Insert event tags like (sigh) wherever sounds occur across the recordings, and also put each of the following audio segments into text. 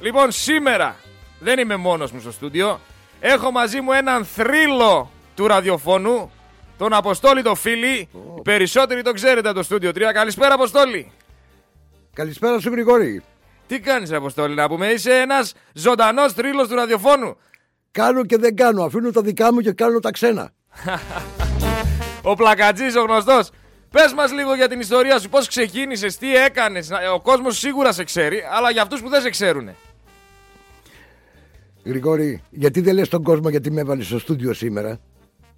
Λοιπόν, σήμερα δεν είμαι μόνος μου στο στούντιο. Έχω μαζί μου έναν θρύλο του ραδιοφώνου, τον Αποστόλη το φίλη. Οι περισσότεροι το ξέρετε από το στούντιο 3. Καλησπέρα, Αποστόλη. Καλησπέρα σου Γρηγόρη. Τι κάνεις, Αποστόλη, να πούμε, είσαι ένας ζωντανός θρύλος του ραδιοφώνου. Κάνω και δεν κάνω. Αφήνω τα δικά μου και κάνω τα ξένα. (laughs) Ο πλακατζής, ο γνωστός. Πες μας λίγο για την ιστορία σου, πώς ξεκίνησες, τι έκανες. Να- Ο κόσμος σίγουρα σε ξέρει, αλλά για αυτούς που δεν σε ξέρουν. Γρηγόρη, γιατί δεν λες τον κόσμο γιατί με έβαλες στο στούντιο σήμερα;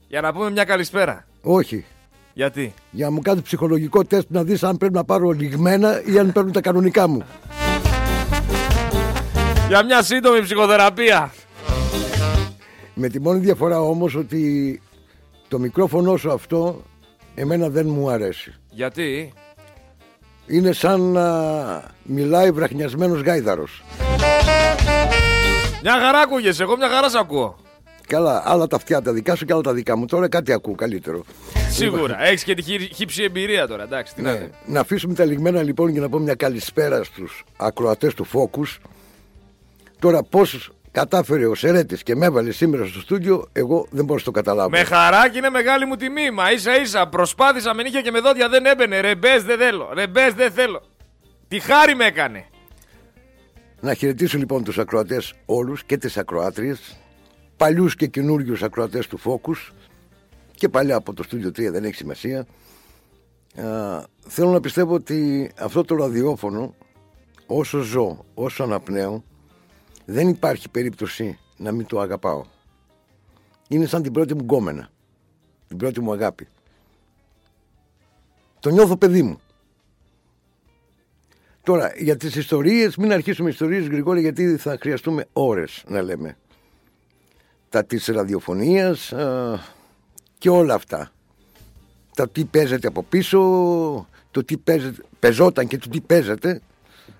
Για να πούμε μια καλησπέρα. Όχι. Γιατί; Για να μου κάνεις ψυχολογικό τεστ να δεις αν πρέπει να πάρω λιγμένα ή αν παίρνουν τα κανονικά μου. Για μια σύντομη ψυχοθεραπεία. Με τη μόνη διαφορά όμως ότι το μικρόφωνο σου αυτό εμένα δεν μου αρέσει. Γιατί; Είναι σαν να μιλάει βραχνιασμένος γάιδαρος. Μια χαρά ακούγεσαι, εγώ μια χαρά σ' ακούω. Καλά, άλλα τα αυτιά τα δικά σου και άλλα τα δικά μου. Τώρα κάτι ακούω καλύτερο. Σίγουρα. Έχεις και τη χυ- χύψη εμπειρία τώρα, εντάξει. Τι να Ναι. δει. Να αφήσουμε τα λιγμένα λοιπόν και να πω μια καλησπέρα στους ακροατές του Focus. Τώρα πώς κατάφερε ο Σερέτης και με έβαλε σήμερα στο στούντιο, εγώ δεν μπορώ να το καταλάβω. Με χαρά και είναι μεγάλη μου τιμή. Μα ίσα ίσα προσπάθησα με νύχια και με δόντια δεν έμπαινε. Ρεμπέ δεν θέλω. Ρεμπέ δεν θέλω. Τι χάρη με έκανε. Να χαιρετήσω λοιπόν τους ακροατές όλους και τις ακροάτριες, παλιούς και καινούριους ακροατές του Focus και παλιά από το στούντιο 3 δεν έχει σημασία. Α, θέλω να πιστεύω ότι αυτό το ραδιόφωνο όσο ζω, όσο αναπνέω δεν υπάρχει περίπτωση να μην το αγαπάω. Είναι σαν την πρώτη μου γκόμενα, την πρώτη μου αγάπη. Το νιώθω παιδί μου. Τώρα, για τις ιστορίες, μην αρχίσουμε ιστορίες Γρηγόρη γιατί θα χρειαστούμε ώρες να λέμε. Τα της ραδιοφωνίας α, και όλα αυτά. Τα τι παίζεται από πίσω, το τι παίζεται, παίζονταν και το τι παίζεται,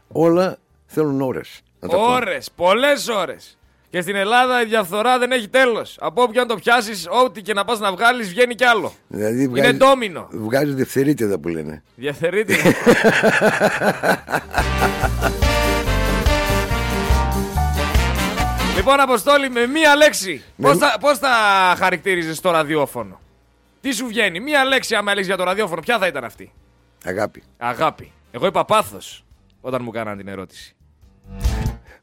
όλα θέλουν ώρες. να τα πούμε. Ώρε, πολλέ ώρε. Και στην Ελλάδα η διαφθορά δεν έχει τέλος. Από όποιο αν το πιάσεις, ό,τι και να πας να βγάλεις, βγαίνει κι άλλο. Δηλαδή Είναι βγάζει, ντόμινο. βγάζεις δευτερίτιδα που λένε. Διαφθερείται. (laughs) λοιπόν, Αποστόλη, με μία λέξη. Με- Πώς θα, πώς θα χαρακτήριζες το ραδιόφωνο; Τι σου βγαίνει, μία λέξη άμα έλεγες για το ραδιόφωνο, ποια θα ήταν αυτή; Αγάπη. Αγάπη. Εγώ είπα πάθος όταν μου κάναν την ερώτηση.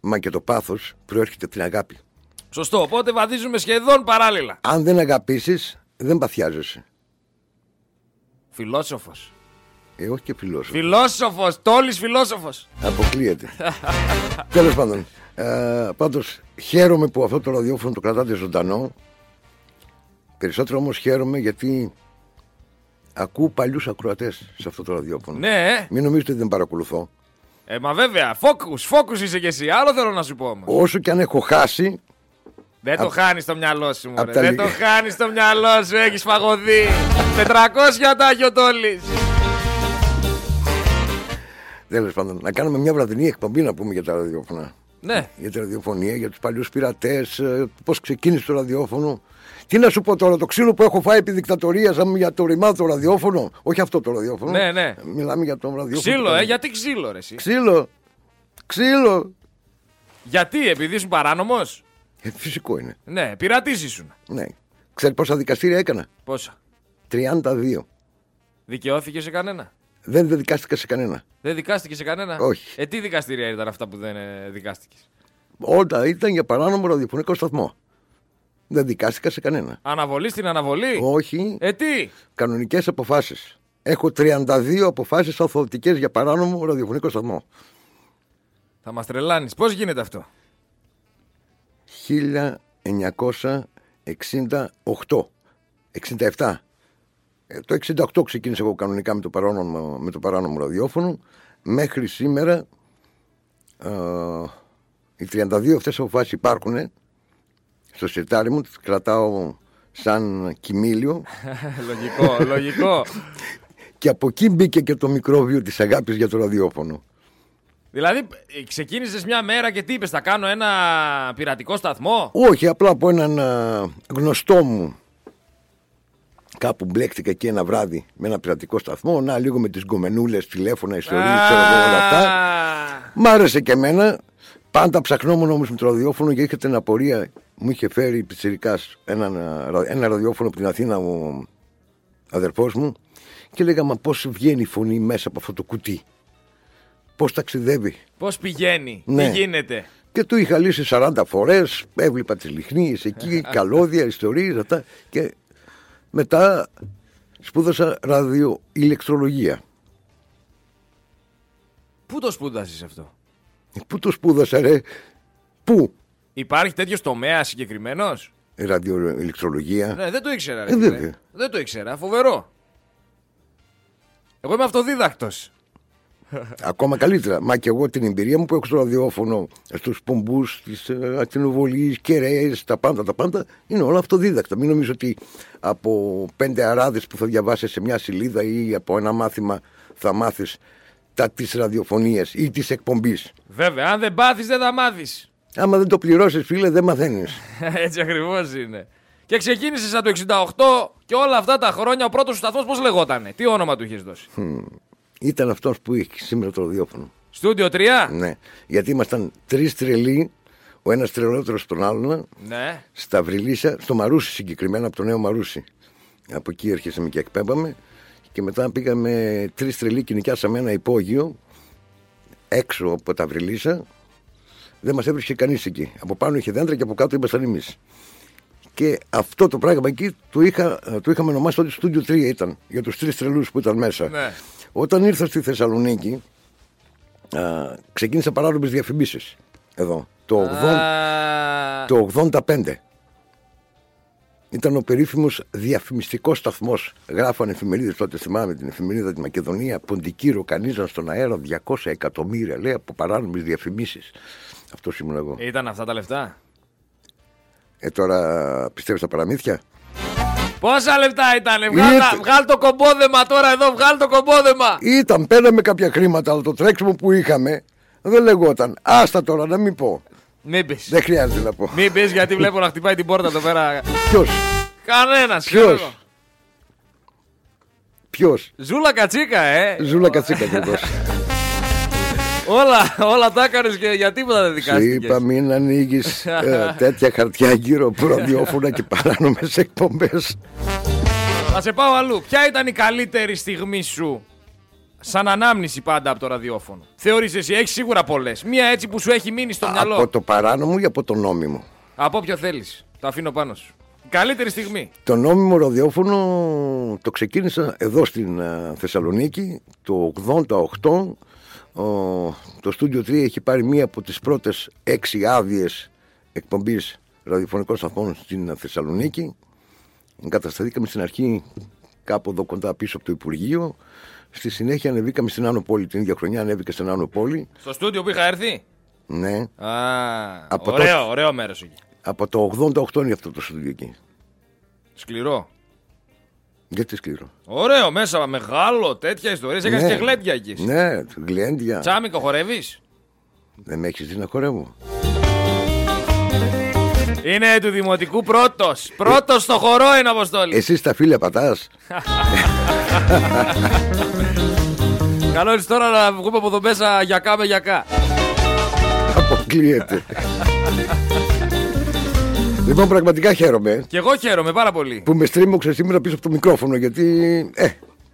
Μα και το πάθος προέρχεται από την αγάπη. Σωστό, οπότε βαδίζουμε σχεδόν παράλληλα. Αν δεν αγαπήσεις, δεν παθιάζεσαι. Φιλόσοφος. Ε, όχι και φιλόσοφος. Φιλόσοφος, τόλης φιλόσοφος. Αποκλείεται. (laughs) Τέλος πάντων. Ε, Πάντως χαίρομαι που αυτό το ραδιόφωνο το κρατάτε ζωντανό. Περισσότερο όμως χαίρομαι γιατί ακούω παλιούς ακροατές σε αυτό το ραδιόφωνο. Ναι, ε. Μην νομίζετε ότι δεν παρακολουθώ. Ε, μα βέβαια, focus, focus είσαι κι εσύ. Άλλο θέλω να σου πω όμως. Όσο και αν έχω χάσει, Δεν το χάνεις το μυαλό σου, μωρέ. απ' τα Δεν λι- το χάνεις το μυαλό σου, έχεις φαγωδεί. 400 τα έχει ο Τόλης. τέλος πάντων, να κάνουμε μια βραδινή εκπομπή να πούμε για τα ραδιόφωνα. Ναι, Για τη ραδιοφωνία, για τους παλιούς πειρατές, πώς ξεκίνησε το ραδιόφωνο. Τι να σου πω τώρα, το ξύλο που έχω φάει επί δικτατορίας για το ρημάδι το ραδιόφωνο. Όχι αυτό το ραδιόφωνο. Ναι, ναι. Μιλάμε για το ραδιόφωνο. ξύλο, το- ε, γιατί ξύλο, ρε, εσύ; Ξύλο. Ξύλο. Γιατί, επειδή ήσουν παράνομος; Ε, φυσικό είναι. Ναι, πειρατή ήσουν. Ναι. Ξέρει πόσα δικαστήρια έκανα; Πόσα; 32. Δικαιώθηκε σε κανένα; Δεν δεν δικάστηκα σε κανένα. Δεν δικάστηκε σε κανένα; Όχι. Ε, τι δικαστήρια ήταν αυτά που δεν ε, δικάστηκες; Όλα ήταν για παράνομο ραδιοφωνικό σταθμό. Δεν δικάστηκα σε κανένα. Αναβολή στην αναβολή; Όχι. Ε, τι; Κανονικές αποφάσεις. Έχω 32 αποφάσεις αθωωτικέ για παράνομο ραδιοφωνικό σταθμό. Θα μας τρελάνεις. Πώς γίνεται αυτό; 1968. 67. Ε, το 68 ξεκίνησα εγώ κανονικά με το παράνομο, με το παράνομο ραδιόφωνο. Μέχρι σήμερα ε, οι 32 αυτές αποφάσεις υπάρχουν στο σιρτάρι μου, τις κρατάω σαν κοιμήλιο (laughs) λογικό, λογικό. και από εκεί μπήκε και το μικρόβιο της αγάπης για το ραδιόφωνο. Δηλαδή, ξεκίνησες μια μέρα και τι είπες, Θα κάνω ένα πειρατικό σταθμό; Όχι, απλά από έναν α, γνωστό μου. Κάπου μπλέκτηκα εκεί ένα βράδυ με ένα πειρατικό σταθμό. Να λίγο με τις γκομενούλες, τηλέφωνα, ιστορίες, ξέρω εγώ όλα αυτά. Α, Μ' άρεσε και εμένα. Πάντα ψαχνόμουν όμως με το ραδιόφωνο και είχα την απορία. Μου είχε φέρει πιτσυρικά ένα, ένα ραδιόφωνο από την Αθήνα ο αδερφός μου και λέγα Μα πώς βγαίνει η φωνή μέσα από αυτό το κουτί; Πώς ταξιδεύει; Πώς πηγαίνει, Ναι. τι γίνεται; Και του είχα λύσει 40 φορές. Έβλεπα τις λιχνίες εκεί, (laughs) καλώδια, ιστορίες, αυτά. Και μετά σπούδασα ραδιοηλεκτρολογία. Πού το σπούδασες αυτό, Πού το σπούδασα, ρε; Πού; Υπάρχει τέτοιος τομέα συγκεκριμένος; Ραδιοηλεκτρολογία. Ναι, δεν το ήξερα. Ρε, Ε, φίλε. βέβαια. δεν το ήξερα. Φοβερό. Εγώ είμαι αυτοδίδακτος. Ακόμα καλύτερα. Μα και εγώ την εμπειρία μου που έχω στο ραδιόφωνο, στους πομπούς, στις ε, ακτινοβολίες, κεραίες, τα πάντα, τα πάντα, είναι όλα αυτοδίδακτα. Μην νομίζω ότι από πέντε αράδες που θα διαβάσεις σε μια σελίδα ή από ένα μάθημα θα μάθεις τα τη ραδιοφωνία ή τη εκπομπής. Βέβαια, αν δεν πάθεις, δεν θα μάθεις. Άμα δεν το πληρώσεις, φίλε, δεν μαθαίνεις. (laughs) Έτσι ακριβώς είναι. Και ξεκίνησες από το 68 και όλα αυτά τα χρόνια ο πρώτος σου σταθμός πώς λεγότανε; Τι όνομα του είχες δώσει; Ήταν αυτός που είχε σήμερα το ραδιόφωνο. Στούντιο 3. Ναι. Γιατί ήμασταν τρεις τρελοί, ο ένας τρελότερος τον άλλον, Ναι. στα Βρυλίσια, στο Μαρούσι συγκεκριμένα, από το νέο Μαρούσι. Από εκεί έρχεσαμε και εκπέμπαμε. Και μετά πήγαμε τρεις τρελοί και νοικιάσαμε ένα υπόγειο έξω από τα Βρυλίσια. Δεν μας έβρισκε κανείς εκεί. Από πάνω είχε δέντρα και από κάτω ήμασταν εμείς. Και αυτό το πράγμα εκεί το, είχα, το είχαμε ονομάσει τότε Studio 3 ήταν, για τους τρεις τρελούς που ήταν μέσα. Ναι. Όταν ήρθα στη Θεσσαλονίκη, α, ξεκίνησα παράνομες διαφημίσεις. Εδώ. Το, 80, Α, το 85. Ήταν ο περίφημος διαφημιστικός σταθμός. Γράφανε εφημερίδες τότε, θυμάμαι την εφημερίδα της Μακεδονία. Ποντική ροκανίζαν στον αέρα 200 εκατομμύρια, λέει, από παράνομες διαφημίσεις. Αυτός ήμουν εγώ. Ήταν αυτά τα λεφτά; Ε, τώρα πιστεύεις τα παραμύθια; Πόσα λεφτά ήταν, βγάλ, τα- Ήρθε. βγάλ το κομπόδεμα τώρα εδώ, βγάλ το κομπόδεμα. Ήταν, παίρναμε κάποια χρήματα, αλλά το τρέξιμο που είχαμε δεν λεγόταν. Άστα τώρα, να μην πω. Μην πεις. Δεν χρειάζεται να πω. Μην πεις γιατί βλέπω να χτυπάει την πόρτα εδώ πέρα. Ποιος, Κανένας. Ποιος; ποιος; Ζούλα κατσίκα, ε. Ζούλα κατσίκα ακριβώς. όλα, όλα τα έκανες και για τίποτα δεν Σου δικάστηκες. είπα μην ανοίγεις τέτοια χαρτιά γύρω από ραδιόφωνα και παράνομες εκπομπές. Θα σε πάω αλλού. Ποια ήταν η καλύτερη στιγμή σου; Σαν ανάμνηση πάντα από το ραδιόφωνο. Θεωρείς εσύ, έχεις σίγουρα πολλές. Μία έτσι που σου έχει μείνει στο μυαλό. από το παράνομο ή από το νόμιμο; Από όποιο θέλεις. Το αφήνω πάνω σου. Η καλύτερη στιγμή. Το νόμιμο ραδιόφωνο το ξεκίνησα εδώ στην α, Θεσσαλονίκη το 88. Ο, το Studio 3 έχει πάρει μία από τις πρώτες έξι άδειες εκπομπής ραδιοφωνικών σταθμών στην Θεσσαλονίκη. Εγκατασταθήκαμε στην αρχή κάπου εδώ κοντά πίσω από το Υπουργείο. Στη συνέχεια ανεβήκαμε στην Άνω Πόλη. Την ίδια χρονιά ανέβηκα στην Άνω Πόλη. Στο στούντιο που είχα έρθει; Ναι. Α, Από ωραίο, τότε- ωραίο μέρος εκεί. Από το 88 είναι αυτό το στούντιο εκεί. Σκληρό. Γιατί σκληρό; Ωραίο μέσα, μεγάλο, τέτοια ιστορία. Έκανες Ναι. και γλέντια εκεί. εσύ. Ναι, γλέντια. Τσάμικο χορεύεις; Δεν με έχεις δει να χορεύω. Είναι του δημοτικού πρώτος. Πρώτος στο χορό είναι αποστόλη. Εσύ τα φίλια πατάς. Καλό είναι τώρα να βγούμε από εδώ μέσα γιακά με γιακά. Αποκλείεται. λοιπόν, πραγματικά χαίρομαι Και εγώ χαίρομαι πάρα πολύ. που με στρίμωξες σήμερα πίσω από το μικρόφωνο γιατί ε,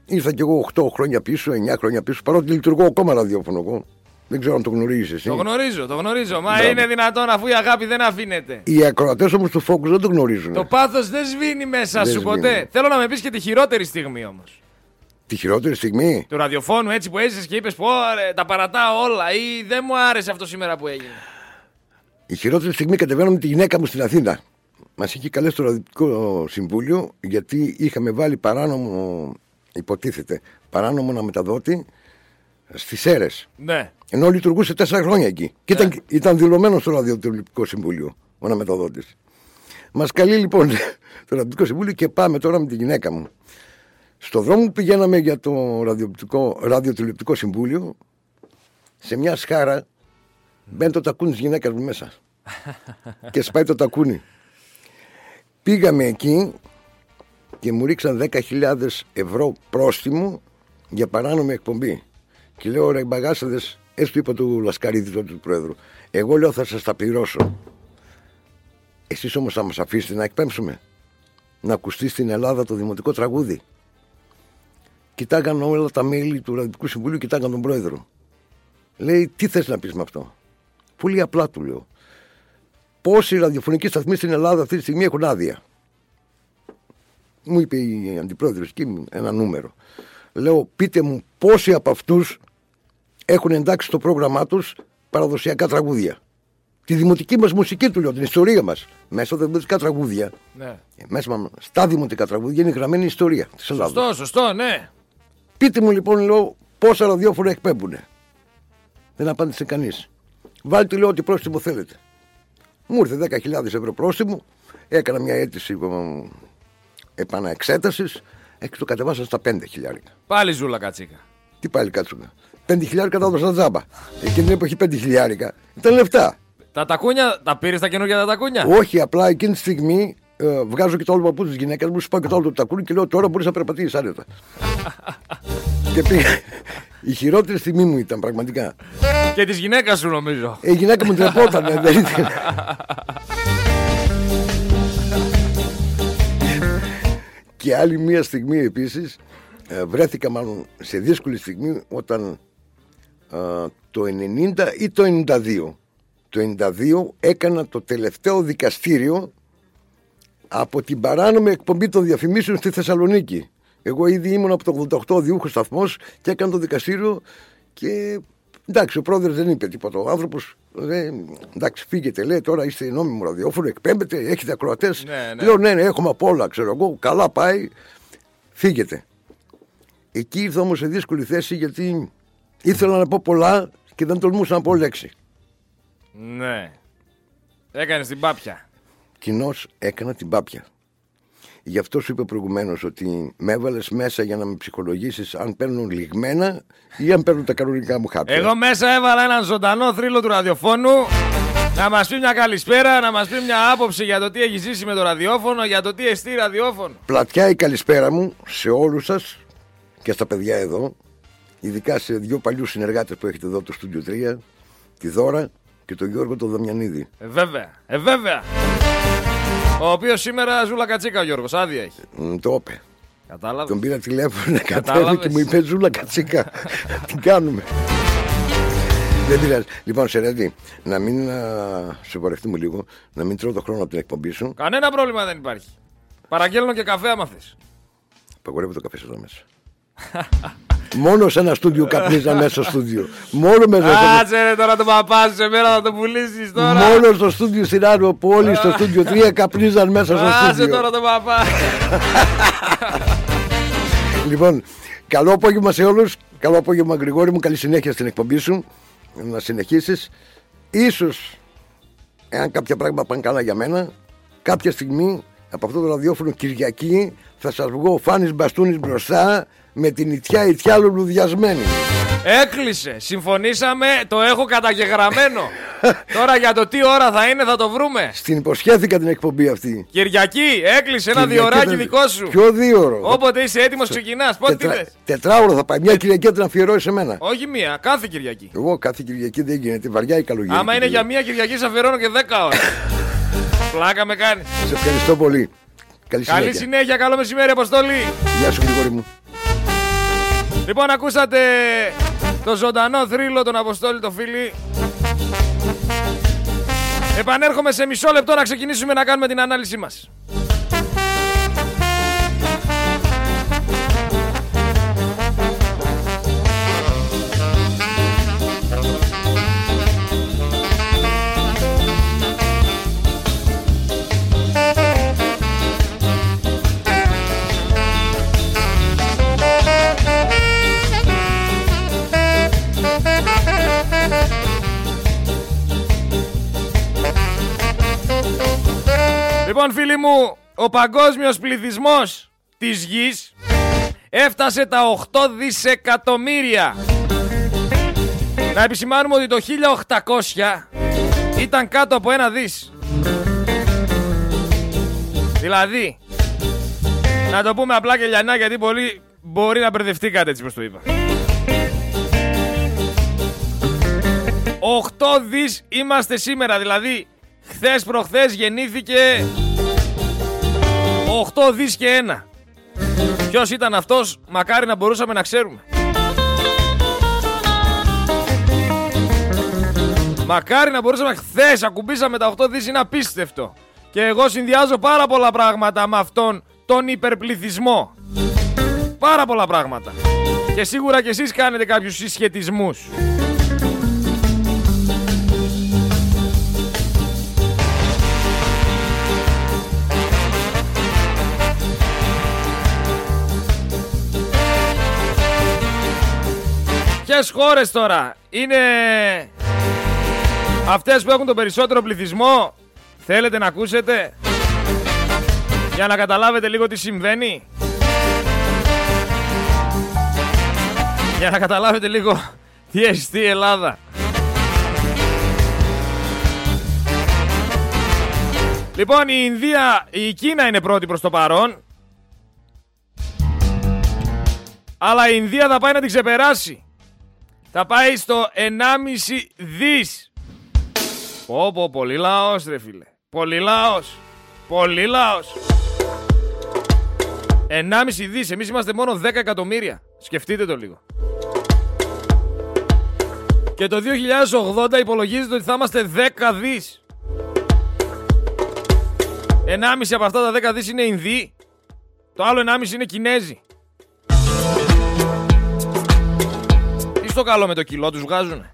ήρθα κι εγώ 8 χρόνια πίσω, 9 χρόνια πίσω. Παρότι λειτουργώ ακόμα ραδιόφωνο εγώ. Δεν ξέρω αν το γνωρίζεις εσύ. Το γνωρίζω, το γνωρίζω. Μα Μπράβο. είναι δυνατόν αφού η αγάπη δεν αφήνεται. Οι ακροατές όμως του Focus δεν το γνωρίζουν. Το πάθος δεν σβήνει μέσα Δεν σου σβήνει. ποτέ. Θέλω να με πεις και τη χειρότερη στιγμή όμως. Τη χειρότερη στιγμή; Του ραδιοφώνου έτσι που έζησες και είπες: Πω, ρε, τα παρατάω όλα ή δεν μου άρεσε αυτό σήμερα που έγινε. Η χειρότερη στιγμή κατεβαίνω με τη γυναίκα μου στην Αθήνα. Μας είχε καλέσει το Ραδιοτικό Συμβούλιο γιατί είχαμε βάλει παράνομο, υποτίθεται, παράνομο να μεταδότη στις αίρες. Ναι. Ενώ λειτουργούσε τέσσερα χρόνια εκεί. Και ήταν, ήταν δηλωμένο στο Ραδιοτηλεοπτικό Συμβούλιο ο αναμεταδότης. Μας καλεί λοιπόν (laughs) το Ραδιοτηλεοπτικό Συμβούλιο και πάμε τώρα με τη γυναίκα μου. Στο δρόμο που πηγαίναμε για το ραδιοτηλεοπτικό, ραδιοτηλεοπτικό Συμβούλιο, σε μια σχάρα μπαίνει το τακούνι της γυναίκας μου μέσα. (laughs) και σπάει το τακούνι. Πήγαμε εκεί και μου ρίξαν 10.000 ευρώ πρόστιμο για παράνομη εκπομπή. Και λέω ρε μπαγάσαδες, έστω είπα του Λασκαρίδη τότε του Πρόεδρου, Εγώ λέω θα σας τα πληρώσω. Εσείς όμως θα μας αφήσετε να εκπέμψουμε. Να ακουστεί στην Ελλάδα το δημοτικό τραγούδι. Κοιτάγαν όλα τα μέλη του Ραδιοτικού Συμβουλίου, κοιτάγαν τον πρόεδρο. Λέει, τι θες να πεις με αυτό; Πολύ απλά του λέω. Πόσοι ραδιοφωνικοί σταθμοί στην Ελλάδα αυτή τη στιγμή έχουν άδεια; Μου είπε η αντιπρόεδρος εκεί ένα νούμερο. Λέω, πείτε μου πόσοι από αυτούς έχουν εντάξει στο πρόγραμμά τους παραδοσιακά τραγούδια. Τη δημοτική μας μουσική του λέω, την ιστορία μας. Μέσα στα δημοτικά τραγούδια. Ναι. Μέσα στα δημοτικά τραγούδια είναι γραμμένη η ιστορία της Ελλάδα. Σωστό, σωστό, ναι. Πείτε μου λοιπόν, λέω, πόσα ραδιόφωνα εκπέμπουν. Δεν απάντησε κανείς. Βάλτε, λέω, ό,τι πρόστιμο θέλετε. Μου ήρθε 10.000 ευρώ πρόστιμο, έκανα μια αίτηση επαναεξέτασης και το κατεβάσα στα 5 χιλιάρικα. Πάλι ζούλα κατσίκα. Τι πάλι κάτσουκα. 5 χιλιάρικα τα έδωσα τζάμπα. Εκείνη την εποχή 5 χιλιάρικα ήταν λεφτά. Τα τακούνια, τα πήρες τα καινούργια τα τακούνια; Όχι, απλά εκείνη τη στιγμή ε, βγάζω και το άλλο παππού τη γυναίκα μου, σου πάω και το άλλο του τακούνι και λέω τώρα μπορείς να περπατήσεις άνετα. (laughs) και πήγα. Η χειρότερη στιγμή μου ήταν πραγματικά. Και της γυναίκας σου νομίζω. Ε, η γυναίκα μου τρεπόταν. δεν ήθελε. (laughs) και άλλη μία στιγμή επίσης ε, βρέθηκα μάλλον σε δύσκολη στιγμή όταν ε, το 90 ή το 92 το 92 έκανα το τελευταίο δικαστήριο από την παράνομη εκπομπή των διαφημίσεων στη Θεσσαλονίκη. Εγώ ήδη ήμουν από το 88 διούχος σταθμός και έκανα το δικαστήριο και εντάξει, ο πρόεδρος δεν είπε τίποτα. Ο άνθρωπος εντάξει, φύγετε, λέει τώρα είστε νόμιμο ραδιόφωνο, εκπέμπετε, έχετε ακροατές. Ναι, ναι. Λέω ναι, ναι, έχουμε απ' όλα, ξέρω εγώ, καλά πάει, φύγετε. Εκεί ήρθα όμως σε δύσκολη θέση γιατί ήθελα να πω πολλά και δεν τολμούσα να πω λέξη. Ναι. Έκανες την πάπια. Κοινώς έκανα την πάπια. Γι' αυτό σου είπα προηγουμένως ότι με έβαλες μέσα για να με ψυχολογήσεις αν παίρνουν λιγμένα ή αν παίρνουν τα κανονικά μου χάπια. Εγώ μέσα έβαλα έναν ζωντανό θρύλο του ραδιοφώνου να μας πει μια καλησπέρα, να μας πει μια άποψη για το τι έχει ζήσει με το ραδιόφωνο, για το τι εστί ραδιόφωνο. Πλατιά η καλησπέρα μου σε όλους σας και στα παιδιά εδώ, ειδικά σε δύο παλιούς συνεργάτες που έχετε εδώ το Studio 3, τη Δώρα και τον Γιώργο τον Δαμιανίδη. Ε, βέβαια, ε, βέβαια. Ο οποίος σήμερα ζούλα κατσίκα ο Γιώργος, άδεια έχει. Mm, το είπε. Κατάλαβες. Τον πήρα τηλέφωνο να κατέβει και μου είπε ζούλα κατσίκα. (laughs) Τι κάνουμε; Δεν πειράζει. Λοιπόν, Σερέντι, να μην σε πορευτούμε λίγο, να μην τρώω το χρόνο από την εκπομπή σου. Κανένα πρόβλημα δεν υπάρχει. Παραγγέλνω και καφέ άμα θες. Παγορεύω το καφέ εδώ μέσα. (laughs) Μόνο σε ένα στούντιο καπνίζα μέσα στο στούντιο. Μόνο μέσα στο Κάτσε ρε τώρα το παπά σε μέρα να το πουλήσεις τώρα. Μόνο στο στούντιο στην Άνω που όλοι στο στούντιο 3 καπνίζαν μέσα στο στούντιο. Κάτσε τώρα το παπά. λοιπόν, καλό απόγευμα σε όλους. Καλό απόγευμα, Γρηγόρη μου. Καλή συνέχεια στην εκπομπή σου. Να συνεχίσεις. Ίσως, εάν κάποια πράγματα πάνε καλά για μένα, κάποια στιγμή από αυτό το ραδιόφωνο Κυριακή θα σας βγω φάνης μπαστούνης μπροστά με την ιτιά ιτιά λουλουδιασμένη. Έκλεισε. Συμφωνήσαμε. Το έχω καταγεγραμμένο. (laughs) Τώρα για το τι ώρα θα είναι θα το βρούμε. Στην υποσχέθηκα την εκπομπή αυτή. Κυριακή, έκλεισε ένα διωράκι δικό σου. Ποιο δύο Όποτε είσαι έτοιμος, ξεκινάς. Πότε Τετρα... Τετράωρο θα πάει. Μια Κυριακή θα την αφιερώσει σε μένα. Όχι μία, κάθε Κυριακή. Εγώ κάθε Κυριακή δεν γίνεται. Βαριά η καλογύρια. Άμα είναι για μία Κυριακή, σε αφιερώνω και 10 ώρα. (laughs) Πλάκα με κάνεις. Σε ευχαριστώ πολύ. Καλή συνέχεια. Καλή συνέχεια, καλό μεσημέρι, Αποστολή. Γεια σου, Γρηγόρη μου. Λοιπόν, ακούσατε το ζωντανό θρύλο τον Αποστόλη το φίλη. Επανέρχομαι σε μισό λεπτό να ξεκινήσουμε να κάνουμε την ανάλυση μας. Λοιπόν φίλοι μου, ο παγκόσμιος πληθυσμός της γης έφτασε τα 8 δισεκατομμύρια. Να επισημάνουμε ότι το 1800 ήταν κάτω από ένα δις. Δηλαδή, να το πούμε απλά και λιανά γιατί πολύ μπορεί να μπερδευτήκατε έτσι πως το είπα. 8 δις είμαστε σήμερα, δηλαδή χθες προχθές γεννήθηκε 8 δις και ένα. Ποιος ήταν αυτός, μακάρι να μπορούσαμε να ξέρουμε. Μακάρι να μπορούσαμε χθες ακουμπήσαμε τα 8 δις, είναι απίστευτο. Και εγώ συνδυάζω πάρα πολλά πράγματα με αυτόν τον υπερπληθυσμό. Πάρα πολλά πράγματα. Και σίγουρα και εσείς κάνετε κάποιους συσχετισμούς. Χώρες τώρα. Είναι αυτές που έχουν τον περισσότερο πληθυσμό. Θέλετε να ακούσετε; Για να καταλάβετε λίγο τι συμβαίνει. Για να καταλάβετε λίγο τι έχει η Ελλάδα. Λοιπόν η Ινδία, η Κίνα είναι πρώτη προς το παρόν. Αλλά η Ινδία θα πάει να την ξεπεράσει Θα πάει στο 1,5 δις Πω πω πολύ λαός ρε φίλε Πολύ λαός. Πολύ λαός. 1,5 δις. Εμείς είμαστε μόνο 10 εκατομμύρια. Σκεφτείτε το λίγο. Και το 2080 υπολογίζεται ότι θα είμαστε 10 δις. 1,5 από αυτά τα 10 δις είναι Ινδοί. Το άλλο 1,5 είναι Κινέζοι. Στο καλό με το κιλό τους βγάζουνε.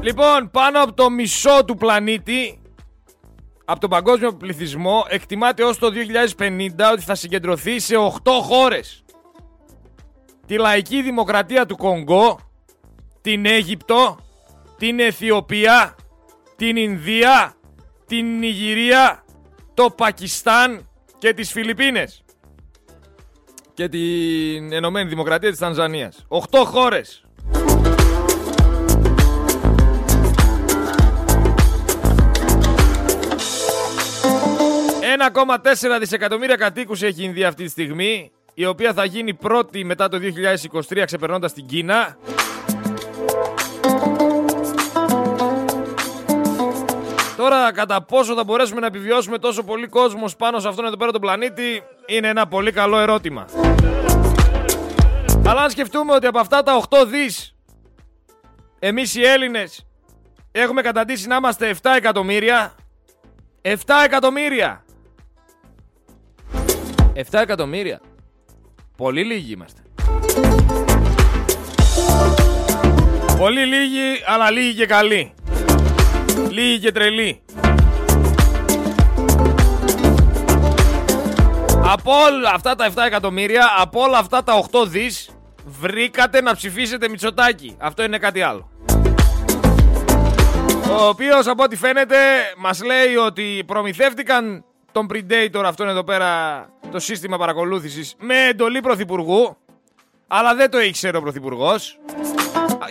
Λοιπόν, πάνω από το μισό του πλανήτη, από τον παγκόσμιο πληθυσμό, εκτιμάται ως το 2050 ότι θα συγκεντρωθεί σε 8 χώρες. Τη λαϊκή δημοκρατία του Κονγκό, την Αίγυπτο, την Αιθιοπία, την Ινδία, την Νιγηρία, το Πακιστάν και τις Φιλιππίνες. Και την Ενωμένη Δημοκρατία της Τανζανίας. 8 χώρες. 1,4 δισεκατομμύρια κατοίκους έχει η Ινδία αυτή τη στιγμή, η οποία θα γίνει πρώτη μετά το 2023 ξεπερνώντας την Κίνα. Τώρα, κατά πόσο θα μπορέσουμε να επιβιώσουμε τόσο πολύ κόσμος πάνω σε αυτόν εδώ πέρα τον πλανήτη, είναι ένα πολύ καλό ερώτημα. Αλλά αν σκεφτούμε ότι από αυτά τα 8 δις, εμείς οι Έλληνες έχουμε καταντήσει να είμαστε 7 εκατομμύρια, 7 εκατομμύρια! 7 εκατομμύρια. Πολύ λίγοι είμαστε. Πολύ λίγοι, αλλά λίγοι και καλοί. Λίγοι και τρελοί. Από όλα αυτά τα 7 εκατομμύρια, από όλα αυτά τα 8 δις, βρήκατε να ψηφίσετε Μητσοτάκη. Αυτό είναι κάτι άλλο. Ο οποίος από ό,τι φαίνεται μας λέει ότι προμηθεύτηκαν τον Predator αυτόν εδώ πέρα το σύστημα παρακολούθησης με εντολή πρωθυπουργού αλλά δεν το ήξερε ο πρωθυπουργός.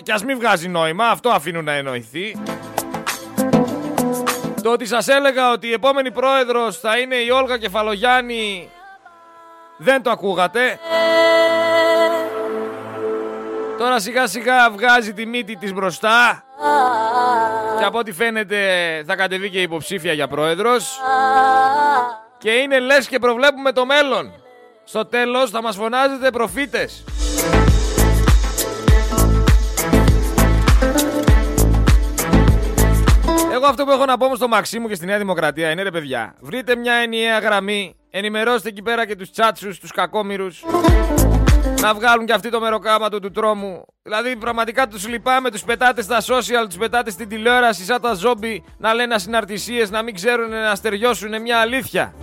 και ας μην βγάζει νόημα, αυτό αφήνουν να εννοηθεί. Το ότι σας έλεγα ότι η επόμενη πρόεδρος θα είναι η Όλγα Κεφαλογιάννη δεν το ακούγατε. Τώρα σιγά σιγά βγάζει τη μύτη της μπροστά και από ό,τι φαίνεται θα κατεβεί και υποψήφια για πρόεδρος και είναι λες και προβλέπουμε το μέλλον. Στο τέλος θα μας φωνάζετε προφήτες. Εγώ αυτό που έχω να πω όμως στο Μαξίμου και στη Νέα Δημοκρατία είναι ρε παιδιά, βρείτε μια ενιαία γραμμή, ενημερώστε εκεί πέρα και τους τσάτσους, τους κακόμοιρους, να βγάλουν και αυτοί το μεροκάματο του τρόμου. Δηλαδή, πραγματικά τους λυπάμαι, τους πετάτε στα social, τους πετάτε στην τηλεόραση, σαν τα ζόμπι να λένε ασυναρτησίες, να μην ξέρουν να στεριώσουν μια αλήθεια.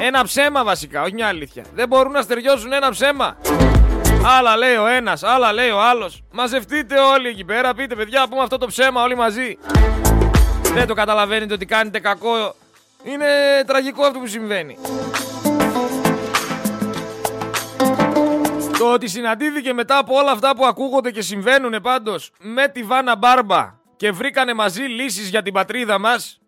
Ένα ψέμα βασικά, όχι μια αλήθεια. Δεν μπορούν να στεριώσουν ένα ψέμα. Άλλα λέει ο ένας, άλλα λέει ο άλλος. Μαζευτείτε όλοι εκεί πέρα, πείτε παιδιά, πούμε αυτό το ψέμα όλοι μαζί. Δεν το καταλαβαίνετε ότι κάνετε κακό. Είναι τραγικό αυτό που συμβαίνει. Το ότι συναντήθηκε μετά από όλα αυτά που ακούγονται και συμβαίνουν πάντως με τη Βάνα Μπάρμπα και βρήκανε μαζί λύσεις για την πατρίδα μας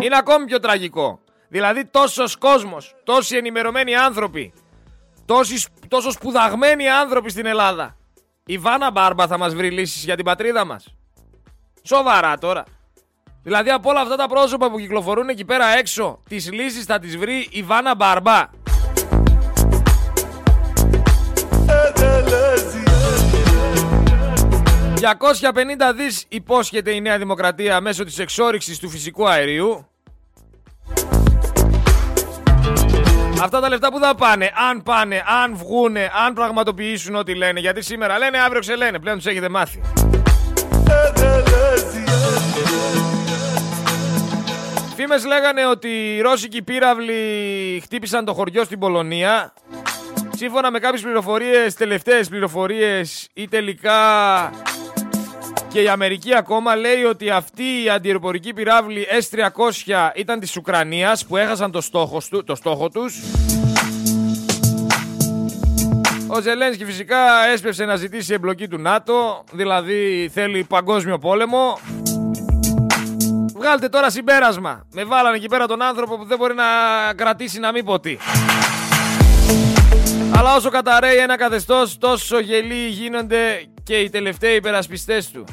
είναι ακόμη πιο τραγικό. Δηλαδή τόσος κόσμος, τόσοι ενημερωμένοι άνθρωποι, τόσοι, τόσος σπουδαγμένοι άνθρωποι στην Ελλάδα. Η Βάνα Μπάρμπα θα μας βρει λύσεις για την πατρίδα μας. Σοβαρά τώρα. Δηλαδή από όλα αυτά τα πρόσωπα που κυκλοφορούν εκεί πέρα έξω, τις λύσεις θα τις βρει η Βάνα Μπάρμπα. 250 δις υπόσχεται η Νέα Δημοκρατία μέσω της εξόριξης του φυσικού αερίου. Αυτά τα λεφτά που θα πάνε, αν πάνε, αν βγούνε, αν πραγματοποιήσουν ό,τι λένε, γιατί σήμερα λένε, αύριο ξελένε, πλέον τους έχετε μάθει. Φήμες λέγανε ότι οι Ρώσικοι πύραυλοι χτύπησαν το χωριό στην Πολωνία. Σύμφωνα με κάποιες πληροφορίες, τελευταίες πληροφορίες ή τελικά και η Αμερική ακόμα λέει ότι αυτή η αντιεροπορική πυράβλη S-300 ήταν της Ουκρανίας που έχασαν το στόχος, του, το στόχο τους. Ο Ζελένσκι φυσικά έσπευσε να ζητήσει εμπλοκή του ΝΑΤΟ, δηλαδή θέλει παγκόσμιο πόλεμο. Βγάλτε τώρα συμπέρασμα. Με βάλανε εκεί πέρα τον άνθρωπο που δεν μπορεί να κρατήσει να μην πω τι. Αλλά όσο καταραίει ένα καθεστώς, τόσο γελοί γίνονται και οι τελευταίοι υπερασπιστές του.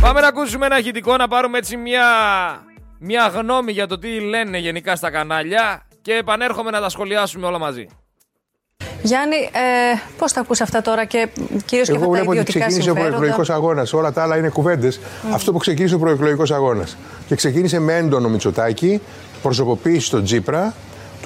Πάμε να ακούσουμε ένα ηχητικό, να πάρουμε έτσι μια, μια γνώμη για το τι λένε γενικά στα κανάλια και επανέρχομαι να τα σχολιάσουμε όλα μαζί. Γιάννη, ε, πώς τα ακούς αυτά τώρα και κυρίως και Εγώ βλέπω ότι ξεκίνησε ο προεκλογικός αγώνας. Όλα τα άλλα είναι κουβέντες. Αυτό που ξεκίνησε ο προεκλογικός αγώνας. Και ξεκίνησε με έντονο Μητσοτάκι, προσωποποίηση στον Τζίπρα,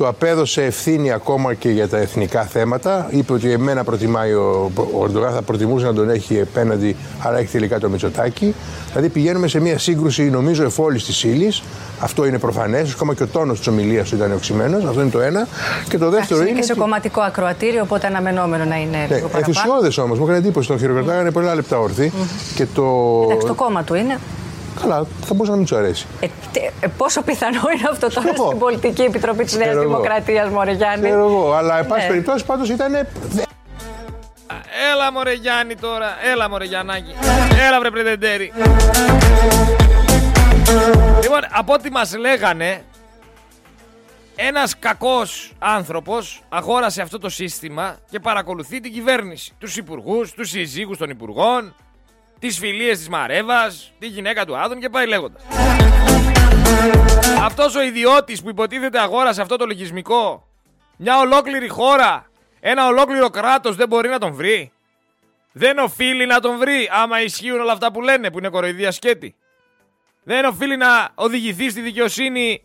του απέδωσε ευθύνη ακόμα και για τα εθνικά θέματα. Είπε ότι εμένα προτιμάει ο, ο θα προτιμούσε να τον έχει επέναντι, αλλά έχει τελικά το Μητσοτάκι. Δηλαδή πηγαίνουμε σε μια σύγκρουση, νομίζω, εφόλης της ύλης. Αυτό είναι προφανές. Ακόμα και ο τόνος της ομιλίας του ήταν οξυμένος. Αυτό είναι το ένα. Και το δεύτερο είναι. και σε κομματικό ακροατήριο, οπότε αναμενόμενο να είναι. Ναι, Εθουσιώδες όμως. Μου έκανε εντύπωση. Τον χειροκροτάγανε πολλά λεπτά όρθιοι. Mm. Και το... Εντάξει, το κόμμα του είναι. Καλά, θα μπορούσε να μην του αρέσει. Ε, ε, πόσο πιθανό είναι αυτό τώρα στην Πολιτική Επιτροπή της Νέας Δημοκρατίας, Μωρέ Γιάννη; Ξέρω εγώ, αλλά εν πάση ναι. περιπτώσει πάντως ήταν. Έλα μωρέ Γιάννη τώρα, έλα μωρέ Γιαννάκη, έλα βρε πρετεντέρι. Λοιπόν, από ό,τι μας λέγανε, ένας κακός άνθρωπος αγόρασε αυτό το σύστημα και παρακολουθεί την κυβέρνηση. Τους υπουργούς, τους συζύγους των υπουργών, τις φιλίες της Μαρέβας, τη γυναίκα του Άδων και πάει λέγοντας. Αυτός ο ιδιώτης που υποτίθεται αγόρασε αυτό το λογισμικό, μια ολόκληρη χώρα, ένα ολόκληρο κράτος δεν μπορεί να τον βρει. Δεν οφείλει να τον βρει άμα ισχύουν όλα αυτά που λένε που είναι κοροϊδία σκέτη. Δεν οφείλει να οδηγηθεί στη δικαιοσύνη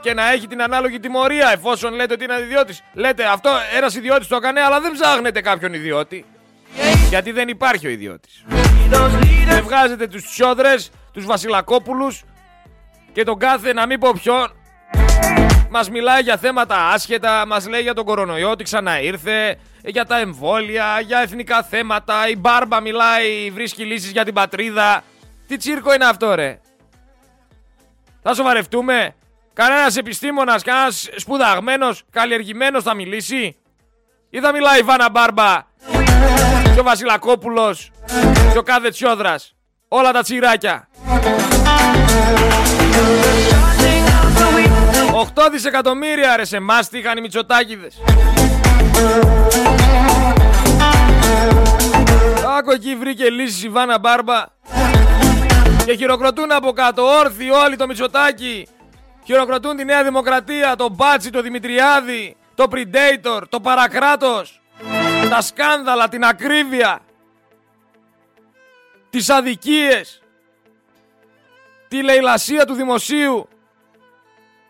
και να έχει την ανάλογη τιμωρία εφόσον λέτε ότι είναι ιδιώτης. Λέτε αυτό ένας ιδιώτης το έκανε αλλά δεν ψάχνετε κάποιον ιδιώτη. Γιατί δεν υπάρχει ο ιδιώτης. Δεν βγάζετε τους τσιόδρες, τους βασιλακόπουλους και τον κάθε να μην πω ποιον μας μιλάει για θέματα άσχετα, μας λέει για τον κορονοϊό ότι ξαναήρθε, για τα εμβόλια, για εθνικά θέματα, η Μπάρμπα μιλάει, βρίσκει λύσεις για την πατρίδα. Τι τσίρκο είναι αυτό ρε; Θα σοβαρευτούμε; Κανένας επιστήμονας, κανένας σπουδαγμένος, καλλιεργημένος θα μιλήσει; Ή θα μιλάει η Βάνα Μπάρμπα και ο Βασιλακόπουλος και ο κάθε Τσιόδρας. Όλα τα τσιράκια. 8 δισεκατομμύρια ρε σε εμάς τι είχαν οι Μητσοτάκηδες. Άκου εκεί βρήκε λύση η Βάνα Μπάρμπα και χειροκροτούν από κάτω όρθιοι όλοι το Μητσοτάκι. Χειροκροτούν τη Νέα Δημοκρατία, το Μπάτσι, το Δημητριάδη, το Predator, το Παρακράτος τα σκάνδαλα, την ακρίβεια, τις αδικίες, τη λαιλασία του δημοσίου,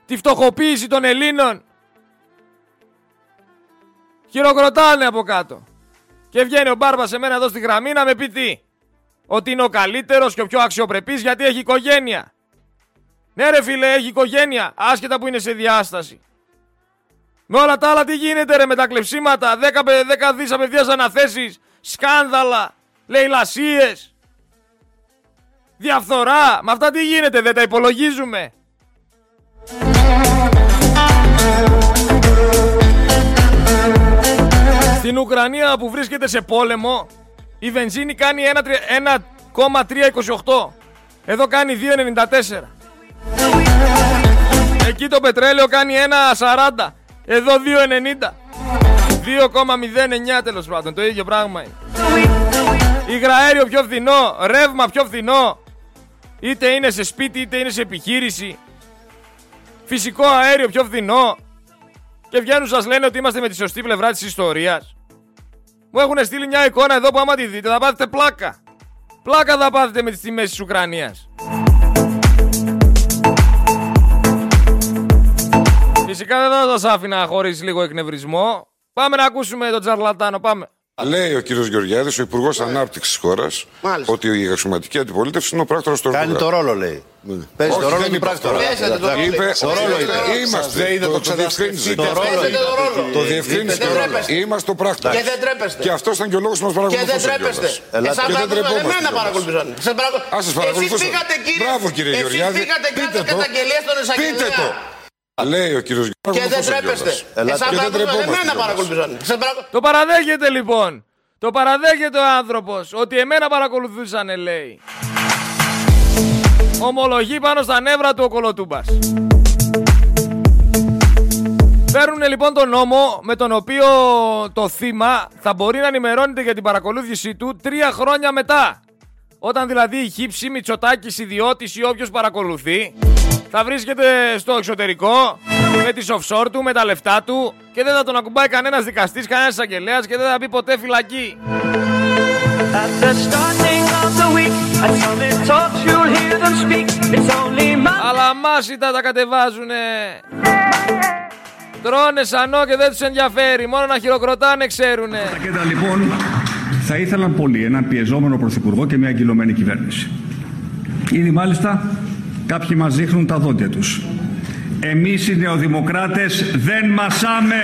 τη φτωχοποίηση των Ελλήνων. Χειροκροτάνε από κάτω. Και βγαίνει ο Μπάρμπας σε μένα εδώ στη γραμμή να με πει τι. Ότι είναι ο καλύτερος και ο πιο αξιοπρεπής γιατί έχει οικογένεια. Ναι ρε φίλε έχει οικογένεια άσχετα που είναι σε διάσταση. Με όλα τα άλλα τι γίνεται ρε με τα κλεψίματα, 10, 10 δις απευθείας αναθέσεις, σκάνδαλα, λαιλασίες, διαφθορά. Με αυτά τι γίνεται, δεν τα υπολογίζουμε. Στην Ουκρανία που βρίσκεται σε πόλεμο, η βενζίνη κάνει 1,328. Εδώ κάνει 2,94. Εκεί το πετρέλαιο κάνει 1,40. Εδώ 2,90. 2,09 τέλος πάντων. Το ίδιο πράγμα είναι. Υγραέριο πιο φθηνό. Ρεύμα πιο φθηνό. Είτε είναι σε σπίτι είτε είναι σε επιχείρηση. Φυσικό αέριο πιο φθηνό. Και βγαίνουν σας λένε ότι είμαστε με τη σωστή πλευρά της ιστορίας. Μου έχουν στείλει μια εικόνα εδώ που άμα τη δείτε θα πάθετε πλάκα. Πλάκα θα πάθετε με τις τιμές της Ουκρανίας. Φυσικά δεν θα σας άφηνα χωρίς λίγο εκνευρισμό. Πάμε να ακούσουμε τον Τζαρλατάνο, πάμε. Λέει ο κύριος Γεωργιάδης, ο Υπουργός Ανάπτυξης της χώρας, ότι η αξιωματική αντιπολίτευση είναι ο πράκτορας του Κάνει το ρόλο, λέει. Παίζει το ρόλο του πράκτορα. Είπε, το ρόλο είπε. Είμαστε. Δεν είδε το διευκρίνησε. Το ρόλο είπε. Το διευκρίνησε. Είμαστε ο πράκτορας. Και δεν τρέπεστε. Και αυτός ήταν και ο λόγος που μας Και δεν τρέπεστε. Και δεν τρεπόμαστε. Εμένα παρακολουθούσαν. Α σας παρακολουθούσαν. Εσείς πήγατε κύριε. Μπράβο κύριε Γεωργιάδη. Εσείς πήγατε Πείτε κάτω το. καταγγελία στον Πείτε το. εισαγγελέα. Λέει ο κύριος Γεωργιάδη. Και δεν τρέπεστε. Εσάς Και δεν παρακολουθούσαν. τρεπόμαστε. Εμένα κιόλας. παρακολουθούσαν. Σας παρακολου- Το παραδέχεται λοιπόν. Το παραδέχεται ο άνθρωπος ότι εμένα παρακολουθούσαν λέει. Ομολογεί πάνω στα νεύρα του ο Κολοτούμπας. Παίρνουν λοιπόν τον νόμο με τον οποίο το θύμα θα μπορεί να ενημερώνεται για την παρακολούθησή του τρία χρόνια μετά. Όταν δηλαδή η χύψη, Μητσοτάκης, ιδιώτης ή όποιος παρακολουθεί θα βρίσκεται στο εξωτερικό με τις offshore του, με τα λεφτά του και δεν θα τον ακουμπάει κανένας δικαστής, κανένας εισαγγελέας και δεν θα πει ποτέ φυλακή. At the starting of the week, at Summit Talks, you'll hear them speak. It's only my Αλλά μάσιτα τα κατεβάζουνε. Τρώνε σανό και δεν τους ενδιαφέρει, μόνο να χειροκροτάνε ξέρουνε. πακέτα λοιπόν θα ήθελαν πολύ έναν πιεζόμενο πρωθυπουργό και μια αγκυλωμένη κυβέρνηση. Ήδη μάλιστα κάποιοι μας δείχνουν τα δόντια τους. Εμείς οι νεοδημοκράτες δεν μασάμε.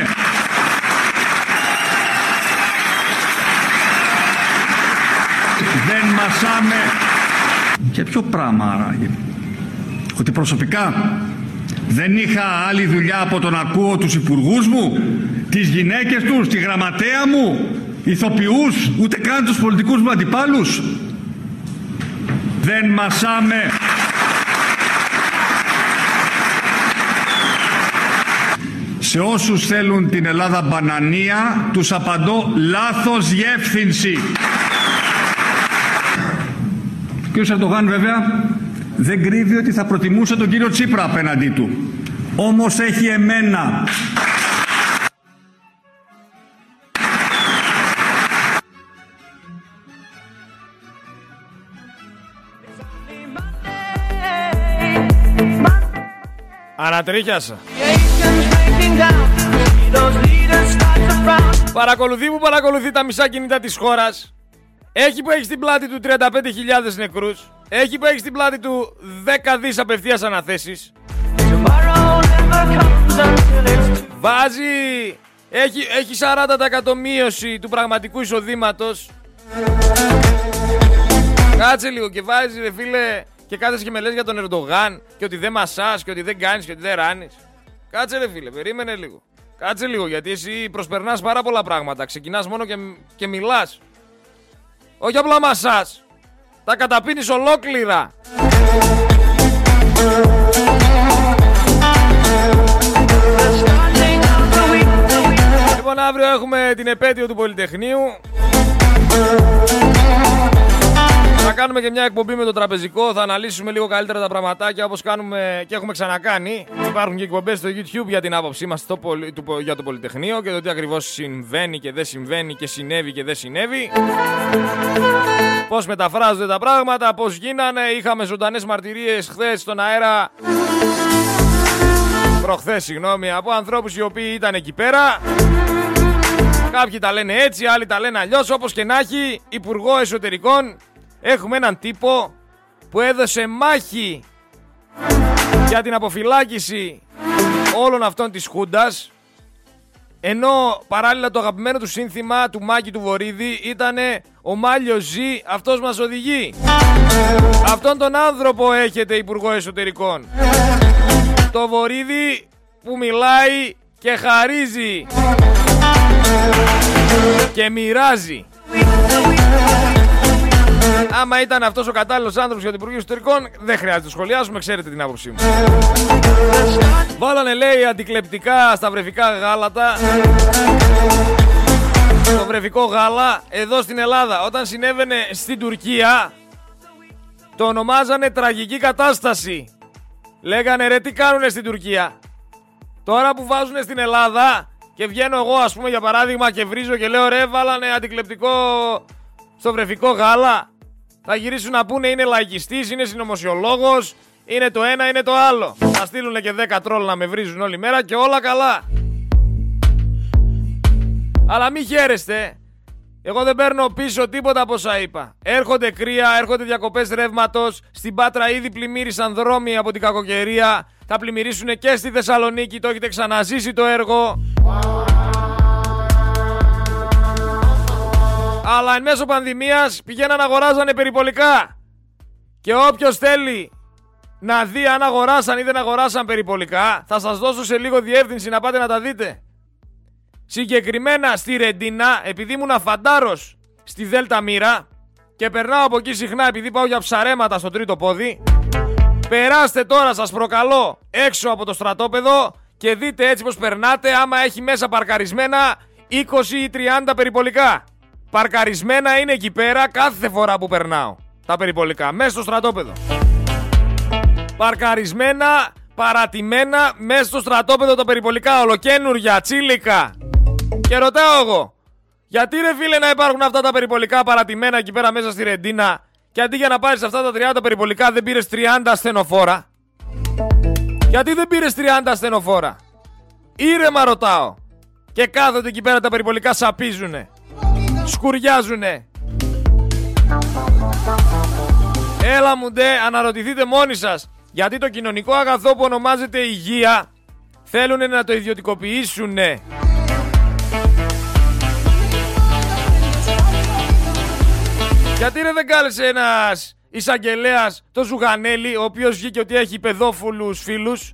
Δεν μασάμε. Και ποιο πράγμα άραγε. Ότι προσωπικά δεν είχα άλλη δουλειά από το να ακούω τους υπουργούς μου, τις γυναίκες τους, τη γραμματέα μου, ηθοποιούς, ούτε καν τους πολιτικούς μου αντιπάλους. Δεν μασάμε. Σε όσους θέλουν την Ελλάδα μπανανία, τους απαντώ λάθος διεύθυνση. Ο κ. Ερντογάν βέβαια δεν κρύβει ότι θα προτιμούσε τον κύριο Τσίπρα απέναντί του. Όμως έχει εμένα. Ανατρίχιασα. Παρακολουθεί που παρακολουθεί τα μισά κινητά της χώρας. Έχει που έχει στην πλάτη του 35.000 νεκρούς. Έχει που έχει στην πλάτη του 10 δις απευθείας αναθέσεις. Tomorrow never comes until it's too Βάζει... Έχει, έχει 40% μείωση του πραγματικού εισοδήματος. Κάτσε λίγο και βάζει ρε φίλε και κάθεσαι και με λες για τον Ερντογάν και ότι δεν μασάς και ότι δεν κάνεις και ότι δεν ράνεις. Κάτσε ρε φίλε, περίμενε λίγο. Κάτσε λίγο γιατί εσύ προσπερνάς πάρα πολλά πράγματα. Ξεκινάς μόνο και, και μιλάς. Όχι απλά μασάς. Τα καταπίνεις ολόκληρα. starting of the week. Λοιπόν, αύριο έχουμε την επέτειο του Πολυτεχνείου. Θα κάνουμε και μια εκπομπή με το τραπεζικό. Θα αναλύσουμε λίγο καλύτερα τα πραγματάκια όπως κάνουμε και έχουμε ξανακάνει. Υπάρχουν και εκπομπές στο YouTube για την άποψή μας στο πολυ- του πο- για το Πολυτεχνείο και το τι ακριβώς συμβαίνει και δεν συμβαίνει και συνέβη και δεν συνέβη. Πώς μεταφράζονται τα πράγματα, πώς γίνανε. Είχαμε ζωντανές μαρτυρίες χθες στον αέρα. Προχθές, συγγνώμη, από ανθρώπους οι οποίοι ήταν εκεί πέρα. Κάποιοι τα λένε έτσι, άλλοι τα λένε αλλιώς. Όπως και να έχει, Υπουργό Εσωτερικών, έχουμε έναν τύπο που έδωσε μάχη για την αποφυλάκηση όλων αυτών της Χούντας ενώ παράλληλα το αγαπημένο του σύνθημα του Μάκη του Βορύδη ήταν «Ο Μάλιος ζει, αυτός μας οδηγεί». Αυτόν τον άνθρωπο έχετε Υπουργό Εσωτερικών. Το Βορύδη που μιλάει και χαρίζει. και μοιράζει. Άμα ήταν αυτός ο κατάλληλος άνθρωπος για την Υπουργείο Εσωτερικών, δεν χρειάζεται να το σχολιάσουμε, ξέρετε την άποψή μου. Βάλανε λέει αντικλεπτικά στα βρεφικά γάλατα. Το βρεφικό γάλα εδώ στην Ελλάδα. Όταν συνέβαινε στην Τουρκία, το ονομάζανε τραγική κατάσταση. Λέγανε ρε τι κάνουνε στην Τουρκία; Τώρα που βάζουν στην Ελλάδα και βγαίνω εγώ ας πούμε για παράδειγμα και βρίζω και λέω ρε βάλανε αντικλεπτικό στο βρεφικό γάλα. Θα γυρίσουν να πούνε είναι λαϊκιστής, είναι συνωμοσιολόγος, είναι το ένα, είναι το άλλο. Θα στείλουν και 10 τρόλ να με βρίζουν όλη μέρα και όλα καλά. Αλλά μην χαίρεστε. Εγώ δεν παίρνω πίσω τίποτα από όσα είπα. Έρχονται κρύα, έρχονται διακοπές ρεύματος. Στην Πάτρα ήδη πλημμύρισαν δρόμοι από την κακοκαιρία. Θα πλημμυρίσουν και στη Θεσσαλονίκη. Το έχετε ξαναζήσει το έργο. Αλλά εν μέσω πανδημίας πηγαίναν αγοράζανε περιπολικά. Και όποιος θέλει να δει αν αγοράσαν ή δεν αγοράσαν περιπολικά, θα σας δώσω σε λίγο διεύθυνση να πάτε να τα δείτε. Συγκεκριμένα στη Ρεντίνα, επειδή ήμουν αφαντάρος στη Δέλτα Μοίρα και περνάω από εκεί συχνά επειδή πάω για ψαρέματα στο τρίτο πόδι, περάστε τώρα σας προκαλώ έξω από το στρατόπεδο και δείτε έτσι πως περνάτε άμα έχει μέσα παρκαρισμένα 20 ή 30 περιπολικά. Παρκαρισμένα είναι εκεί πέρα κάθε φορά που περνάω τα περιπολικά, μέσα στο στρατόπεδο. Παρκαρισμένα, παρατημένα, μέσα στο στρατόπεδο τα περιπολικά, ολοκένουργια, τσίλικα. Και ρωτάω εγώ, γιατί ρε φίλε να υπάρχουν αυτά τα περιπολικά παρατημένα εκεί πέρα μέσα στη Ρεντίνα; Και αντί για να πάρεις αυτά τα 30 περιπολικά δεν πήρες 30 ασθενοφόρα; Γιατί δεν πήρες 30 ασθενοφόρα; Ήρεμα ρωτάω. Και κάθονται εκεί πέρα τα περιπολικά σαπίζουνε. Σκουριάζουνε. Έλα μου ντε, αναρωτηθείτε μόνοι σας. Γιατί το κοινωνικό αγαθό που ονομάζεται υγεία θέλουν να το ιδιωτικοποιήσουνε. Γιατί ρε δεν κάλεσε ένας εισαγγελέας το Ζουγανέλη, ο οποίος βγήκε ότι έχει παιδόφουλους φίλους;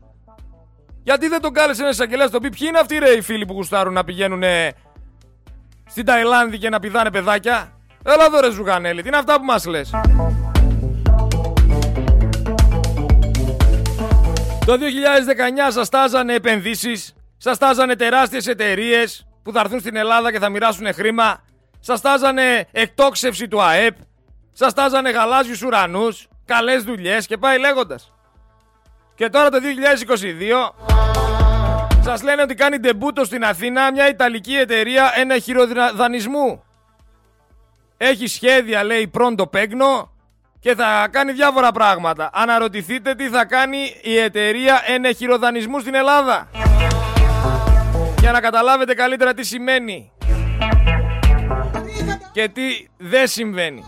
Γιατί δεν τον κάλεσε ένας εισαγγελέας το πει ποιοι είναι αυτοί ρε οι φίλοι που γουστάρουν να πηγαίνουν στην Ταϊλάνδη και να πηδάνε παιδάκια. Έλα εδώ ρε Ζουγανέλη, τι είναι αυτά που μας λες; Το 2019 σας τάζανε επενδύσεις, σας τάζανε τεράστιες εταιρείες που θα έρθουν στην Ελλάδα και θα μοιράσουν χρήμα, σας τάζανε εκτόξευση του ΑΕΠ, σας τάζανε γαλάζιους ουρανούς, καλές δουλειές και πάει λέγοντας. Και τώρα το 2022 σας λένε ότι κάνει ντεμπούτο στην Αθήνα μια Ιταλική εταιρεία ένα χειροδανισμού. Έχει σχέδια λέει πρώτο παίγνο και θα κάνει διάφορα πράγματα. Αναρωτηθείτε τι θα κάνει η εταιρεία ενεχειροδανισμού στην Ελλάδα. Για να καταλάβετε καλύτερα τι σημαίνει. Και τι δεν συμβαίνει.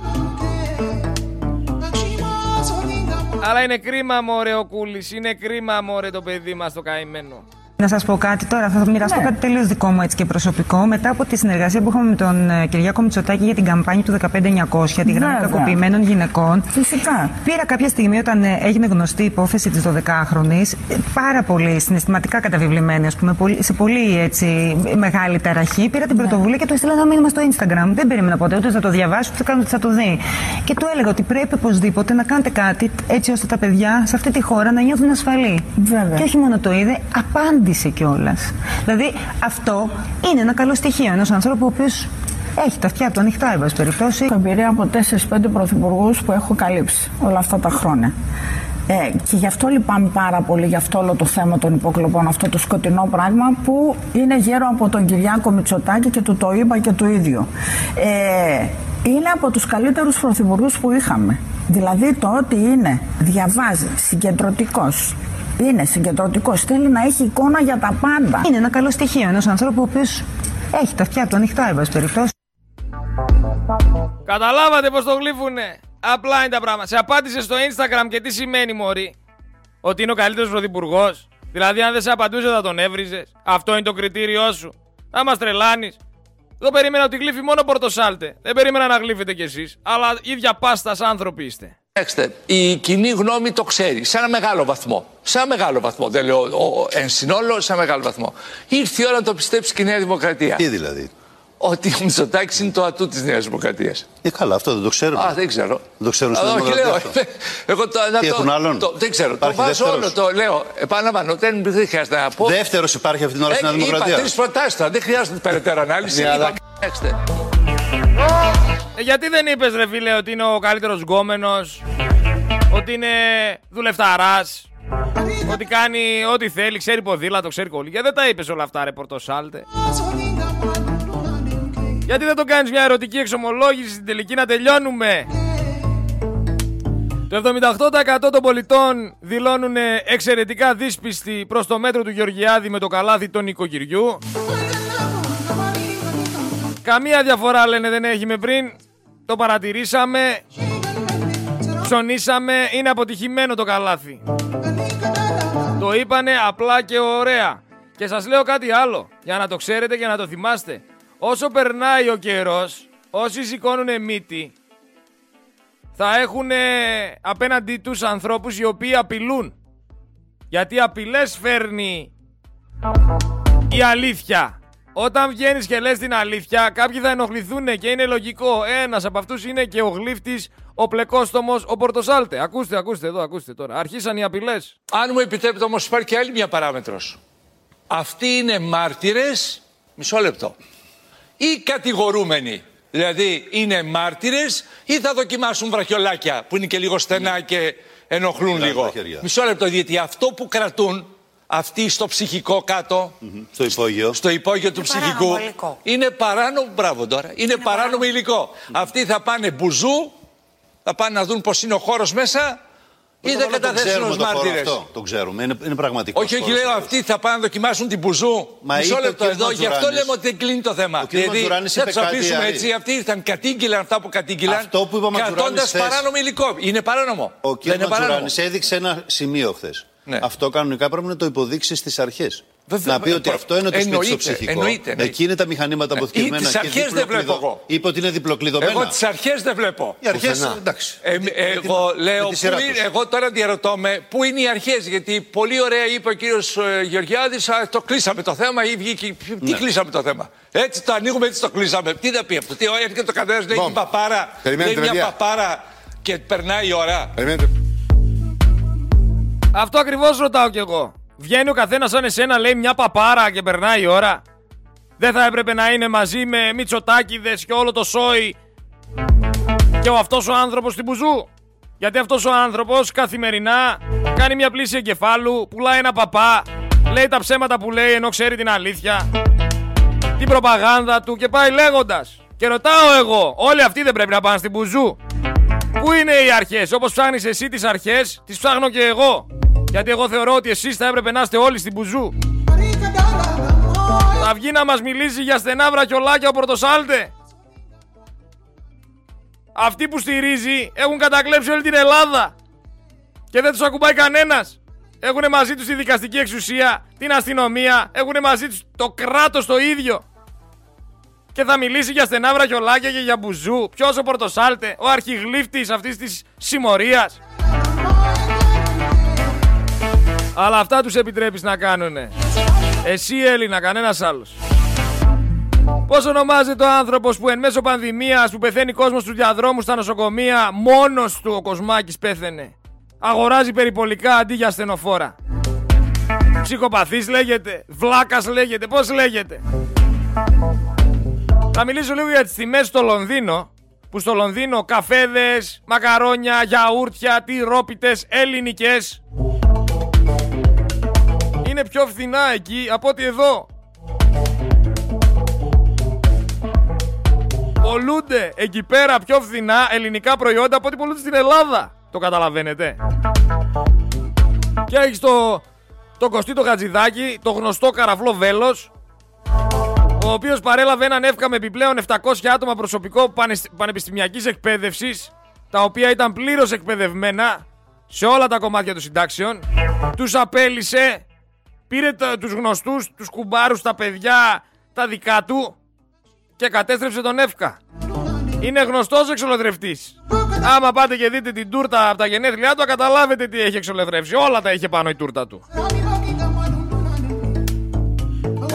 Αλλά είναι κρίμα μωρέ ο Κούλης, είναι κρίμα μωρέ το παιδί μας το καημένο. Να σας πω κάτι τώρα, θα μοιραστώ ναι. κάτι τελείως δικό μου έτσι και προσωπικό. Μετά από τη συνεργασία που είχαμε με τον ε, Κυριάκο Μητσοτάκη για την καμπάνια του 15900, τη γραμμή κακοποιημένων γυναικών. Φυσικά. Πήρα κάποια στιγμή όταν ε, έγινε γνωστή η υπόθεση της 12χρονη, ε, πάρα πολύ συναισθηματικά καταβιβλημένη, ας πούμε, σε πολύ έτσι, μεγάλη ταραχή. Πήρα την ναι. πρωτοβουλία και του έστειλα ένα μήνυμα στο Instagram. Δεν περίμενα ποτέ ούτε θα το διαβάσω, ούτε θα, θα το δει. Και του έλεγα ότι πρέπει οπωσδήποτε να κάνετε κάτι έτσι ώστε τα παιδιά σε αυτή τη χώρα να νιώθουν ασφαλή. Βέβαια. Και όχι μόνο το είδε, απάντησε απάντησε κιόλας. Δηλαδή αυτό είναι ένα καλό στοιχείο ενό ανθρώπου ο οποίος έχει τα αυτιά του ανοιχτά, εν πάση περιπτώσει. Έχω εμπειρία από 4-5 πρωθυπουργούς που έχω καλύψει όλα αυτά τα χρόνια. Ε, και γι' αυτό λυπάμαι πάρα πολύ για αυτό όλο το θέμα των υποκλοπών, αυτό το σκοτεινό πράγμα που είναι γέρο από τον Κυριάκο Μητσοτάκη και του το είπα και το ίδιο. Ε, είναι από τους καλύτερους πρωθυπουργούς που είχαμε. Δηλαδή το ότι είναι, διαβάζει, συγκεντρωτικός, είναι συγκεντρωτικό. Θέλει να έχει εικόνα για τα πάντα. Είναι ένα καλό στοιχείο ενός ανθρώπου ο οποίος έχει τα αυτιά του ανοιχτά, εν περιπτώσει. Καταλάβατε πώ το γλύφουνε. Απλά είναι τα πράγματα. Σε απάντησε στο Instagram και τι σημαίνει, Μωρή; Ότι είναι ο καλύτερος πρωθυπουργός. Δηλαδή, αν δεν σε απαντούσε, θα τον έβριζες. Αυτό είναι το κριτήριό σου. Θα μας τρελάνεις. Εγώ περίμενα ότι γλύφει μόνο πορτοσάλτε. Δεν περίμενα να γλύφετε κι εσείς. Αλλά ίδια πάστα άνθρωποι είστε. Κοιτάξτε, η κοινή γνώμη το ξέρει σε ένα μεγάλο βαθμό. Σε ένα μεγάλο βαθμό. Δεν λέω εν συνόλο, σε ένα μεγάλο βαθμό. Ήρθε η ώρα να το πιστέψει και η Νέα Δημοκρατία. Τι δηλαδή; ότι ο Μητσοτάκης είναι το ατού της Νέας Δημοκρατίας. Ε, καλά, αυτό δεν το ξέρουμε. Α, δεν ξέρω. Δεν το ξέρουν Α, στην όχι, Δημοκρατία λέω. αυτό. (laughs) Εγώ το, να Τι, το, έχουν άλλον; Το, δεν ξέρω. Υπάρχει το βάζω όλο. δεύτερος; Το λέω. Επαναλαμβάνω. Δεν, δεν χρειάζεται να πω. Δεύτερος υπάρχει αυτή την ώρα στην Ε, Νέα είπα Δημοκρατία. τρεις προτάσεις τώρα. Δεν χρειάζεται περαιτέρω ανάλυση. Ε, γιατί δεν είπες, ρε φίλε, ότι είναι ο καλύτερος γκόμενος, ότι είναι δουλευταράς, ότι κάνει ό,τι θέλει, ξέρει ποδήλατο, ξέρει κολλήγια. Δεν τα είπες όλα αυτά, ρε Πορτοσάλτε. Γιατί δεν το κάνεις μια ερωτική εξομολόγηση στην τελική να τελειώνουμε; Το 78% των πολιτών δηλώνουν εξαιρετικά δύσπιστοι προς το μέτρο του Γεωργιάδη με το καλάθι των οικοκυριού. Καμία διαφορά λένε δεν έχει με πριν. Το παρατηρήσαμε. Ψωνίσαμε. Είναι αποτυχημένο το καλάθι. Το είπανε απλά και ωραία. Και σας λέω κάτι άλλο. Για να το ξέρετε και να το θυμάστε. Όσο περνάει ο καιρός, όσοι σηκώνουν μύτη, θα έχουν απέναντι τους ανθρώπους οι οποίοι απειλούν. Γιατί απειλές φέρνει η αλήθεια. Όταν βγαίνεις και λες την αλήθεια, κάποιοι θα ενοχληθούν και είναι λογικό. Ένας από αυτούς είναι και ο γλύφτης, ο πλεκόστομος, ο Πορτοσάλτε. Ακούστε, ακούστε εδώ, ακούστε τώρα. Αρχίσαν οι απειλές. Αν μου επιτρέπετε όμως υπάρχει και άλλη μια παράμετρος. Αυτοί είναι μάρτυρες, μισό λεπτό, ή κατηγορούμενοι. Δηλαδή είναι μάρτυρες ή θα δοκιμάσουν βραχιολάκια που είναι και λίγο στενά και ενοχλούν Κοιτάξτε λίγο. τα χέρια. Μισό λεπτό, γιατί αυτό που κρατούν αυτοί στο ψυχικό κάτω, Στο υπόγειο. στο υπόγειο του ψυχικού, παράνομο υλικό. είναι παράνομο, μπράβο τώρα, είναι, παράνομο υλικό. Αυτοί θα πάνε μπουζού, θα πάνε να δουν πώς είναι ο χώρος μέσα ή Πρώτα θα απ' όλα το καταθέσουν ξέρουμε ως το χώρο μάρτυρες. αυτό. Το ξέρουμε. Είναι, είναι πραγματικός. Όχι, όχι, λέω αυτοί θα πάνε να δοκιμάσουν την μπουζού. Μα Μισό είπε ο λεπτό κύριος εδώ, γι' αυτό Ματζουράνης. λέμε ότι δεν κλείνει το θέμα. Ο κύριος Ματζουράνης δεν είπε του κάτι αφήσουμε άλλο. έτσι. Αυτοί ήρθαν, κατήγγειλαν αυτά που κατήγγειλαν. Αυτό που είπε ο Ματζουράνης Κρατώντας χθες. παράνομο υλικό. Είναι παράνομο. Ο δεν κ. είναι παράνομο. Ματζουράνη έδειξε ένα σημείο χθες. Ναι. Αυτό κανονικά πρέπει να το υποδείξεις στις αρχές. Βέβαια, να πει ότι προ- αυτό είναι το σπίτι στο εννοείται, ψυχικό. εννοείται, εννοείται. Εκεί είναι τα μηχανήματα αποθηκευμένα. τις και αρχές δεν βλέπω διπλοκλειδω- εγώ. Είπε ότι είναι διπλοκλειδωμένα. Εγώ τις αρχές δεν βλέπω. Οι αρχές. Πουθενά. Εντάξει. Ε, Με- εγώ με λέω, τη πού σειρά είναι, τους. εγώ τώρα διαρωτώ με, πού είναι οι αρχές. Γιατί πολύ ωραία είπε ο κύριος Γεωργιάδης, το κλείσαμε το θέμα ή βγήκε. Τι Ναι. κλείσαμε το θέμα; Έτσι το ανοίγουμε, έτσι το κλείσαμε. Τι θα πει αυτό. Τι έρχεται το καθένα, λέει Μπομ. την παπάρα. Περιμένετε, λέει μια παιδιά. παπάρα και περνάει η ώρα. Περιμένετε. Αυτό ακριβώς ρωτάω κι εγώ. Βγαίνει ο καθένας σαν εσένα, λέει μια παπάρα και περνάει η ώρα. Δεν θα έπρεπε να είναι μαζί με Μητσοτάκηδες και όλο το σόι και ο αυτός ο άνθρωπος στην Μπουζού. Γιατί αυτός ο άνθρωπος καθημερινά κάνει μια πλήση εγκεφάλου, πουλάει ένα παπά, λέει τα ψέματα που λέει ενώ ξέρει την αλήθεια, την προπαγάνδα του και πάει λέγοντας. Και ρωτάω εγώ, όλοι αυτοί δεν πρέπει να πάνε στην Μπουζού. Πού είναι οι αρχές, όπως ψάχνεις εσύ τις αρχές, τις ψάχνω και εγώ. Γιατί εγώ θεωρώ ότι εσείς θα έπρεπε να είστε όλοι στην Μπουζού. Θα βγει να μας μιλήσει για στενά βραχιολάκια ο Πορτοσάλτε. Αυτοί που στηρίζει έχουν κατακλέψει όλη την Ελλάδα. Και δεν τους ακουμπάει κανένας. Έχουν μαζί τους τη δικαστική εξουσία, την αστυνομία, έχουν μαζί τους το κράτος το ίδιο. Και θα μιλήσει για στενά βραχιολάκια και για μπουζού. Ποιος ο Πορτοσάλτε, ο αρχιγλύφτης αυτής της συμμορίας. Αλλά αυτά τους επιτρέπεις να κάνουνε. Εσύ Έλληνα, κανένας άλλος. Πώς ονομάζεται ο άνθρωπος που εν μέσω πανδημίας που πεθαίνει κόσμος στους διαδρόμους στα νοσοκομεία μόνος του ο Κοσμάκης πέθαινε. Αγοράζει περιπολικά αντί για ασθενοφόρα. Ψυχοπαθής λέγεται, βλάκας λέγεται, πώς λέγεται. Θα μιλήσω λίγο για τις τιμές στο Λονδίνο που στο Λονδίνο καφέδες, μακαρόνια, γιαούρτια, τυρόπιτες, ελληνικές είναι πιο φθηνά εκεί από ότι εδώ. Πολλούνται εκεί πέρα πιο φθηνά ελληνικά προϊόντα από ό,τι πολλούνται στην Ελλάδα. Το καταλαβαίνετε. Και έχεις το, το Κωστή το Χατζηδάκη, το γνωστό καραφλό βέλος, ο οποίος παρέλαβε έναν εύκα με επιπλέον 700 άτομα προσωπικό πανεσ- πανεπιστημιακής εκπαίδευσης, τα οποία ήταν πλήρως εκπαιδευμένα σε όλα τα κομμάτια των συντάξεων, τους απέλησε, πήρε τα, τους γνωστούς, τους κουμπάρους, τα παιδιά, τα δικά του και κατέστρεψε τον εύκα. Είναι γνωστός εξολοδρευτής. Άμα πάτε και δείτε την τούρτα από τα γενέθλιά του, θα καταλάβετε τι έχει εξολοδρεύσει. Όλα τα είχε πάνω η τούρτα του.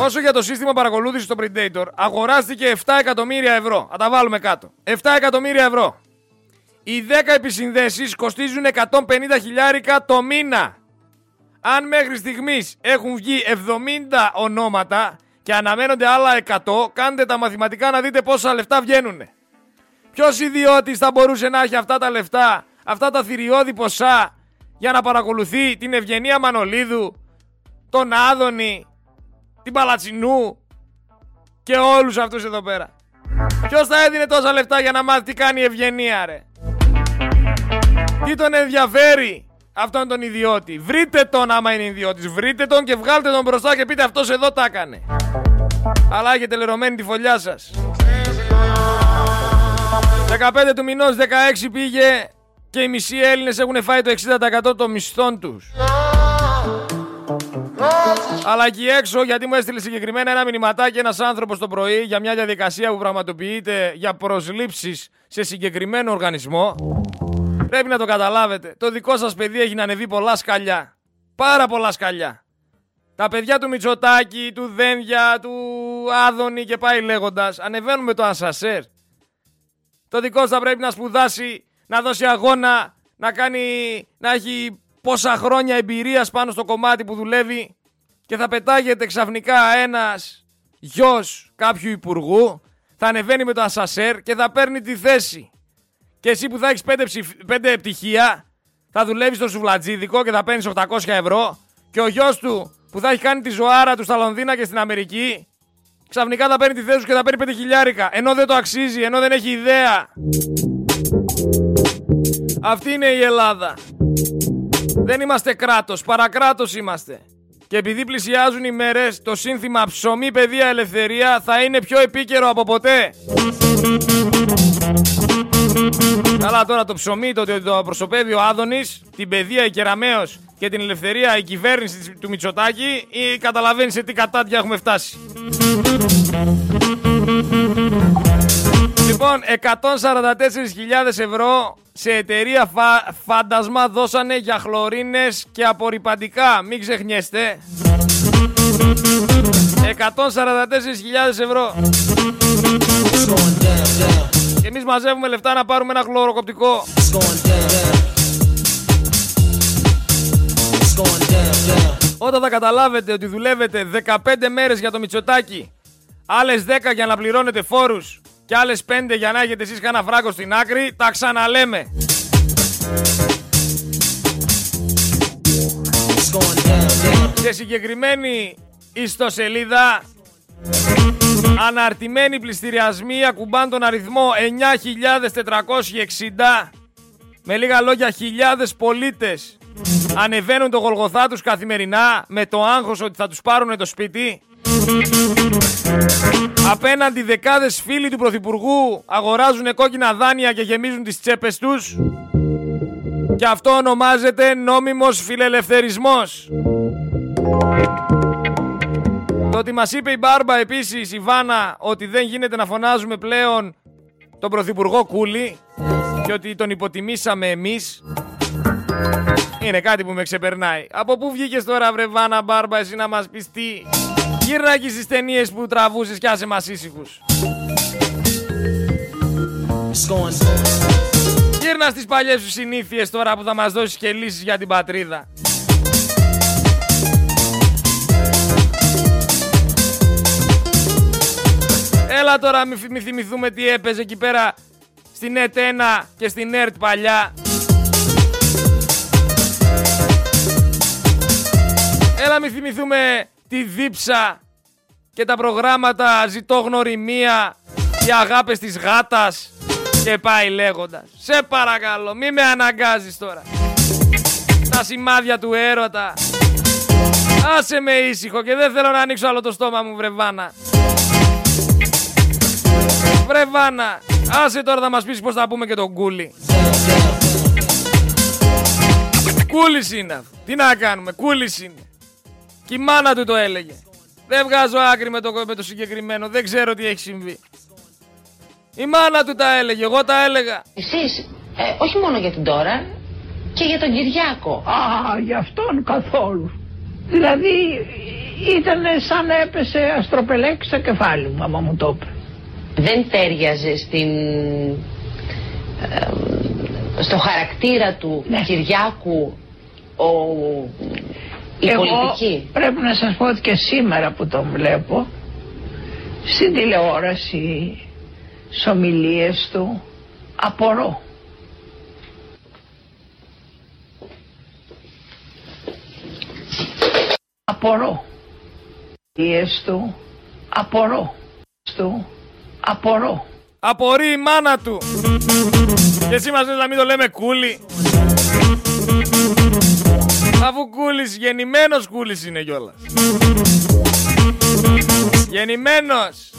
Όσο για το σύστημα παρακολούθησης στο Predator, αγοράστηκε 7 εκατομμύρια ευρώ. Θα τα βάλουμε κάτω. 7 εκατομμύρια ευρώ. Οι 10 επισυνδέσεις κοστίζουν 150 χιλιάρικα το μήνα. Αν μέχρι στιγμής έχουν βγει 70 ονόματα και αναμένονται άλλα 100, κάντε τα μαθηματικά να δείτε πόσα λεφτά βγαίνουν. Ποιος ιδιώτης θα μπορούσε να έχει αυτά τα λεφτά, αυτά τα θηριώδη ποσά για να παρακολουθεί την Ευγενία Μανολίδου, τον Άδωνη, την Παλατσινού και όλους αυτούς εδώ πέρα. Ποιος θα έδινε τόσα λεφτά για να μάθει τι κάνει η Ευγενία ρε. Τι τον ενδιαφέρει αυτόν τον ιδιώτη; Βρείτε τον άμα είναι ιδιώτης. Βρείτε τον και βγάλτε τον μπροστά και πείτε αυτός εδώ τα έκανε. Αλλά έχετε λερωμένη τη φωλιά σας. 15 του μηνός 16 πήγε και οι μισοί Έλληνες έχουν φάει το 60% των μισθών τους. Αλλά εκεί έξω, γιατί μου έστειλε συγκεκριμένα ένα μηνυματάκι ένας άνθρωπος το πρωί για μια διαδικασία που πραγματοποιείται για προσλήψεις σε συγκεκριμένο οργανισμό. Πρέπει να το καταλάβετε. Το δικό σας παιδί έχει να ανεβεί πολλά σκαλιά. Πάρα πολλά σκαλιά. Τα παιδιά του Μητσοτάκη, του Δένδια, του Άδωνη και πάει λέγοντας. Ανεβαίνουν με το Ανσασέρ. Το δικός θα πρέπει να σπουδάσει, να δώσει αγώνα, να κάνει, να έχει πόσα χρόνια εμπειρίας πάνω στο κομμάτι που δουλεύει και θα πετάγεται ξαφνικά ένας γιος κάποιου υπουργού, θα ανεβαίνει με το ασασέρ και θα παίρνει τη θέση. Και εσύ που θα έχεις πέντε, ψηφ... πέντε πτυχία, θα δουλεύεις στο σουβλατζίδικο και θα παίρνεις 800 ευρώ και ο γιος του που θα έχει κάνει τη ζωάρα του στα Λονδίνα και στην Αμερική, ξαφνικά θα παίρνει τη θέση του και θα παίρνει 5 χιλιάρικα, ενώ δεν το αξίζει, ενώ δεν έχει ιδέα. Αυτή είναι η Ελλάδα. Δεν είμαστε κράτος, παρακράτος είμαστε. Και επειδή πλησιάζουν οι μέρες, το σύνθημα ψωμί, παιδεία, ελευθερία θα είναι πιο επίκαιρο από ποτέ. Καλά τώρα το ψωμί, το ότι το προσωπεύει ο Άδωνης, την παιδεία η Κεραμέως και την ελευθερία η κυβέρνηση του Μητσοτάκη ή καταλαβαίνεις σε τι κατάτια έχουμε φτάσει. Λοιπόν, 144.000 ευρώ σε εταιρεία φα... φάντασμα δώσανε για χλωρίνες και απορριπαντικά. Μην ξεχνιέστε. 144.000 ευρώ. Και εμείς μαζεύουμε λεφτά να πάρουμε ένα χλωροκοπτικό. Όταν θα καταλάβετε ότι δουλεύετε 15 μέρες για το Μητσοτάκι, άλλες 10 για να πληρώνετε φόρους και άλλες 5 για να έχετε εσείς κανένα φράγκο στην άκρη, τα ξαναλέμε. Σε συγκεκριμένη ιστοσελίδα αναρτημένοι πληστηριασμοί ακουμπάν τον αριθμό 9.460 με λίγα λόγια χιλιάδες πολίτες ανεβαίνουν το γολγοθά τους καθημερινά με το άγχος ότι θα τους πάρουν το σπίτι Απέναντι δεκάδες φίλοι του Πρωθυπουργού αγοράζουν κόκκινα δάνεια και γεμίζουν τις τσέπες τους και αυτό ονομάζεται νόμιμος φιλελευθερισμός. Το ότι μας είπε η Μπάρμπα επίσης η Βάνα ότι δεν γίνεται να φωνάζουμε πλέον τον Πρωθυπουργό Κούλη και ότι τον υποτιμήσαμε εμείς είναι κάτι που με ξεπερνάει. Από πού βγήκες τώρα βρε Βάνα Μπάρμπα εσύ να μας πεις τι Γύρνα εκεί στις ταινίες που τραβούσες κι άσε μας ήσυχους. Γύρνα στις παλιές σου συνήθειες τώρα που θα μας δώσεις και λύσεις για την πατρίδα. Έλα τώρα μη θυμηθούμε τι έπαιζε εκεί πέρα στην ΕΤ 1 και στην ΕΡΤ παλιά. Έλα μη θυμηθούμε τη δίψα και τα προγράμματα ζητώ γνωριμία οι αγάπες της γάτας και πάει λέγοντας. Σε παρακαλώ μη με αναγκάζεις τώρα. Τα σημάδια του έρωτα. Άσε με ήσυχο και δεν θέλω να ανοίξω άλλο το στόμα μου βρεβάνα. Βρεβάνα, άσε τώρα θα μας πεις πως θα πούμε και τον κούλι. Κούλης είναι αυτό. Τι να κάνουμε, κούλης είναι. Και η μάνα του το έλεγε. Δεν βγάζω άκρη με το, με το συγκεκριμένο. Δεν ξέρω τι έχει συμβεί. Η μάνα του τα έλεγε. Εγώ τα έλεγα. Εσείς, ε, όχι μόνο για την τώρα, και για τον Κυριάκο. Α, για αυτόν καθόλου. Δηλαδή, ήταν σαν να έπεσε αστροπελέκι στο κεφάλι μου, άμα μου το είπε. Δεν τέριαζε στην, ε, στο χαρακτήρα του Κυριάκου ο, η Εγώ πολιτική. πρέπει να σας πω ότι και σήμερα που τον βλέπω, στην τηλεόραση, στις ομιλίες του, απορώ. Απορώ. Ομιλίες του, απορώ. Του, απορώ. Απορεί η μάνα του. Και εσύ μας λες να μην το λέμε κούλι. Αφού κούλης, γεννημένος κούλης είναι κιόλας. Γεννημένος.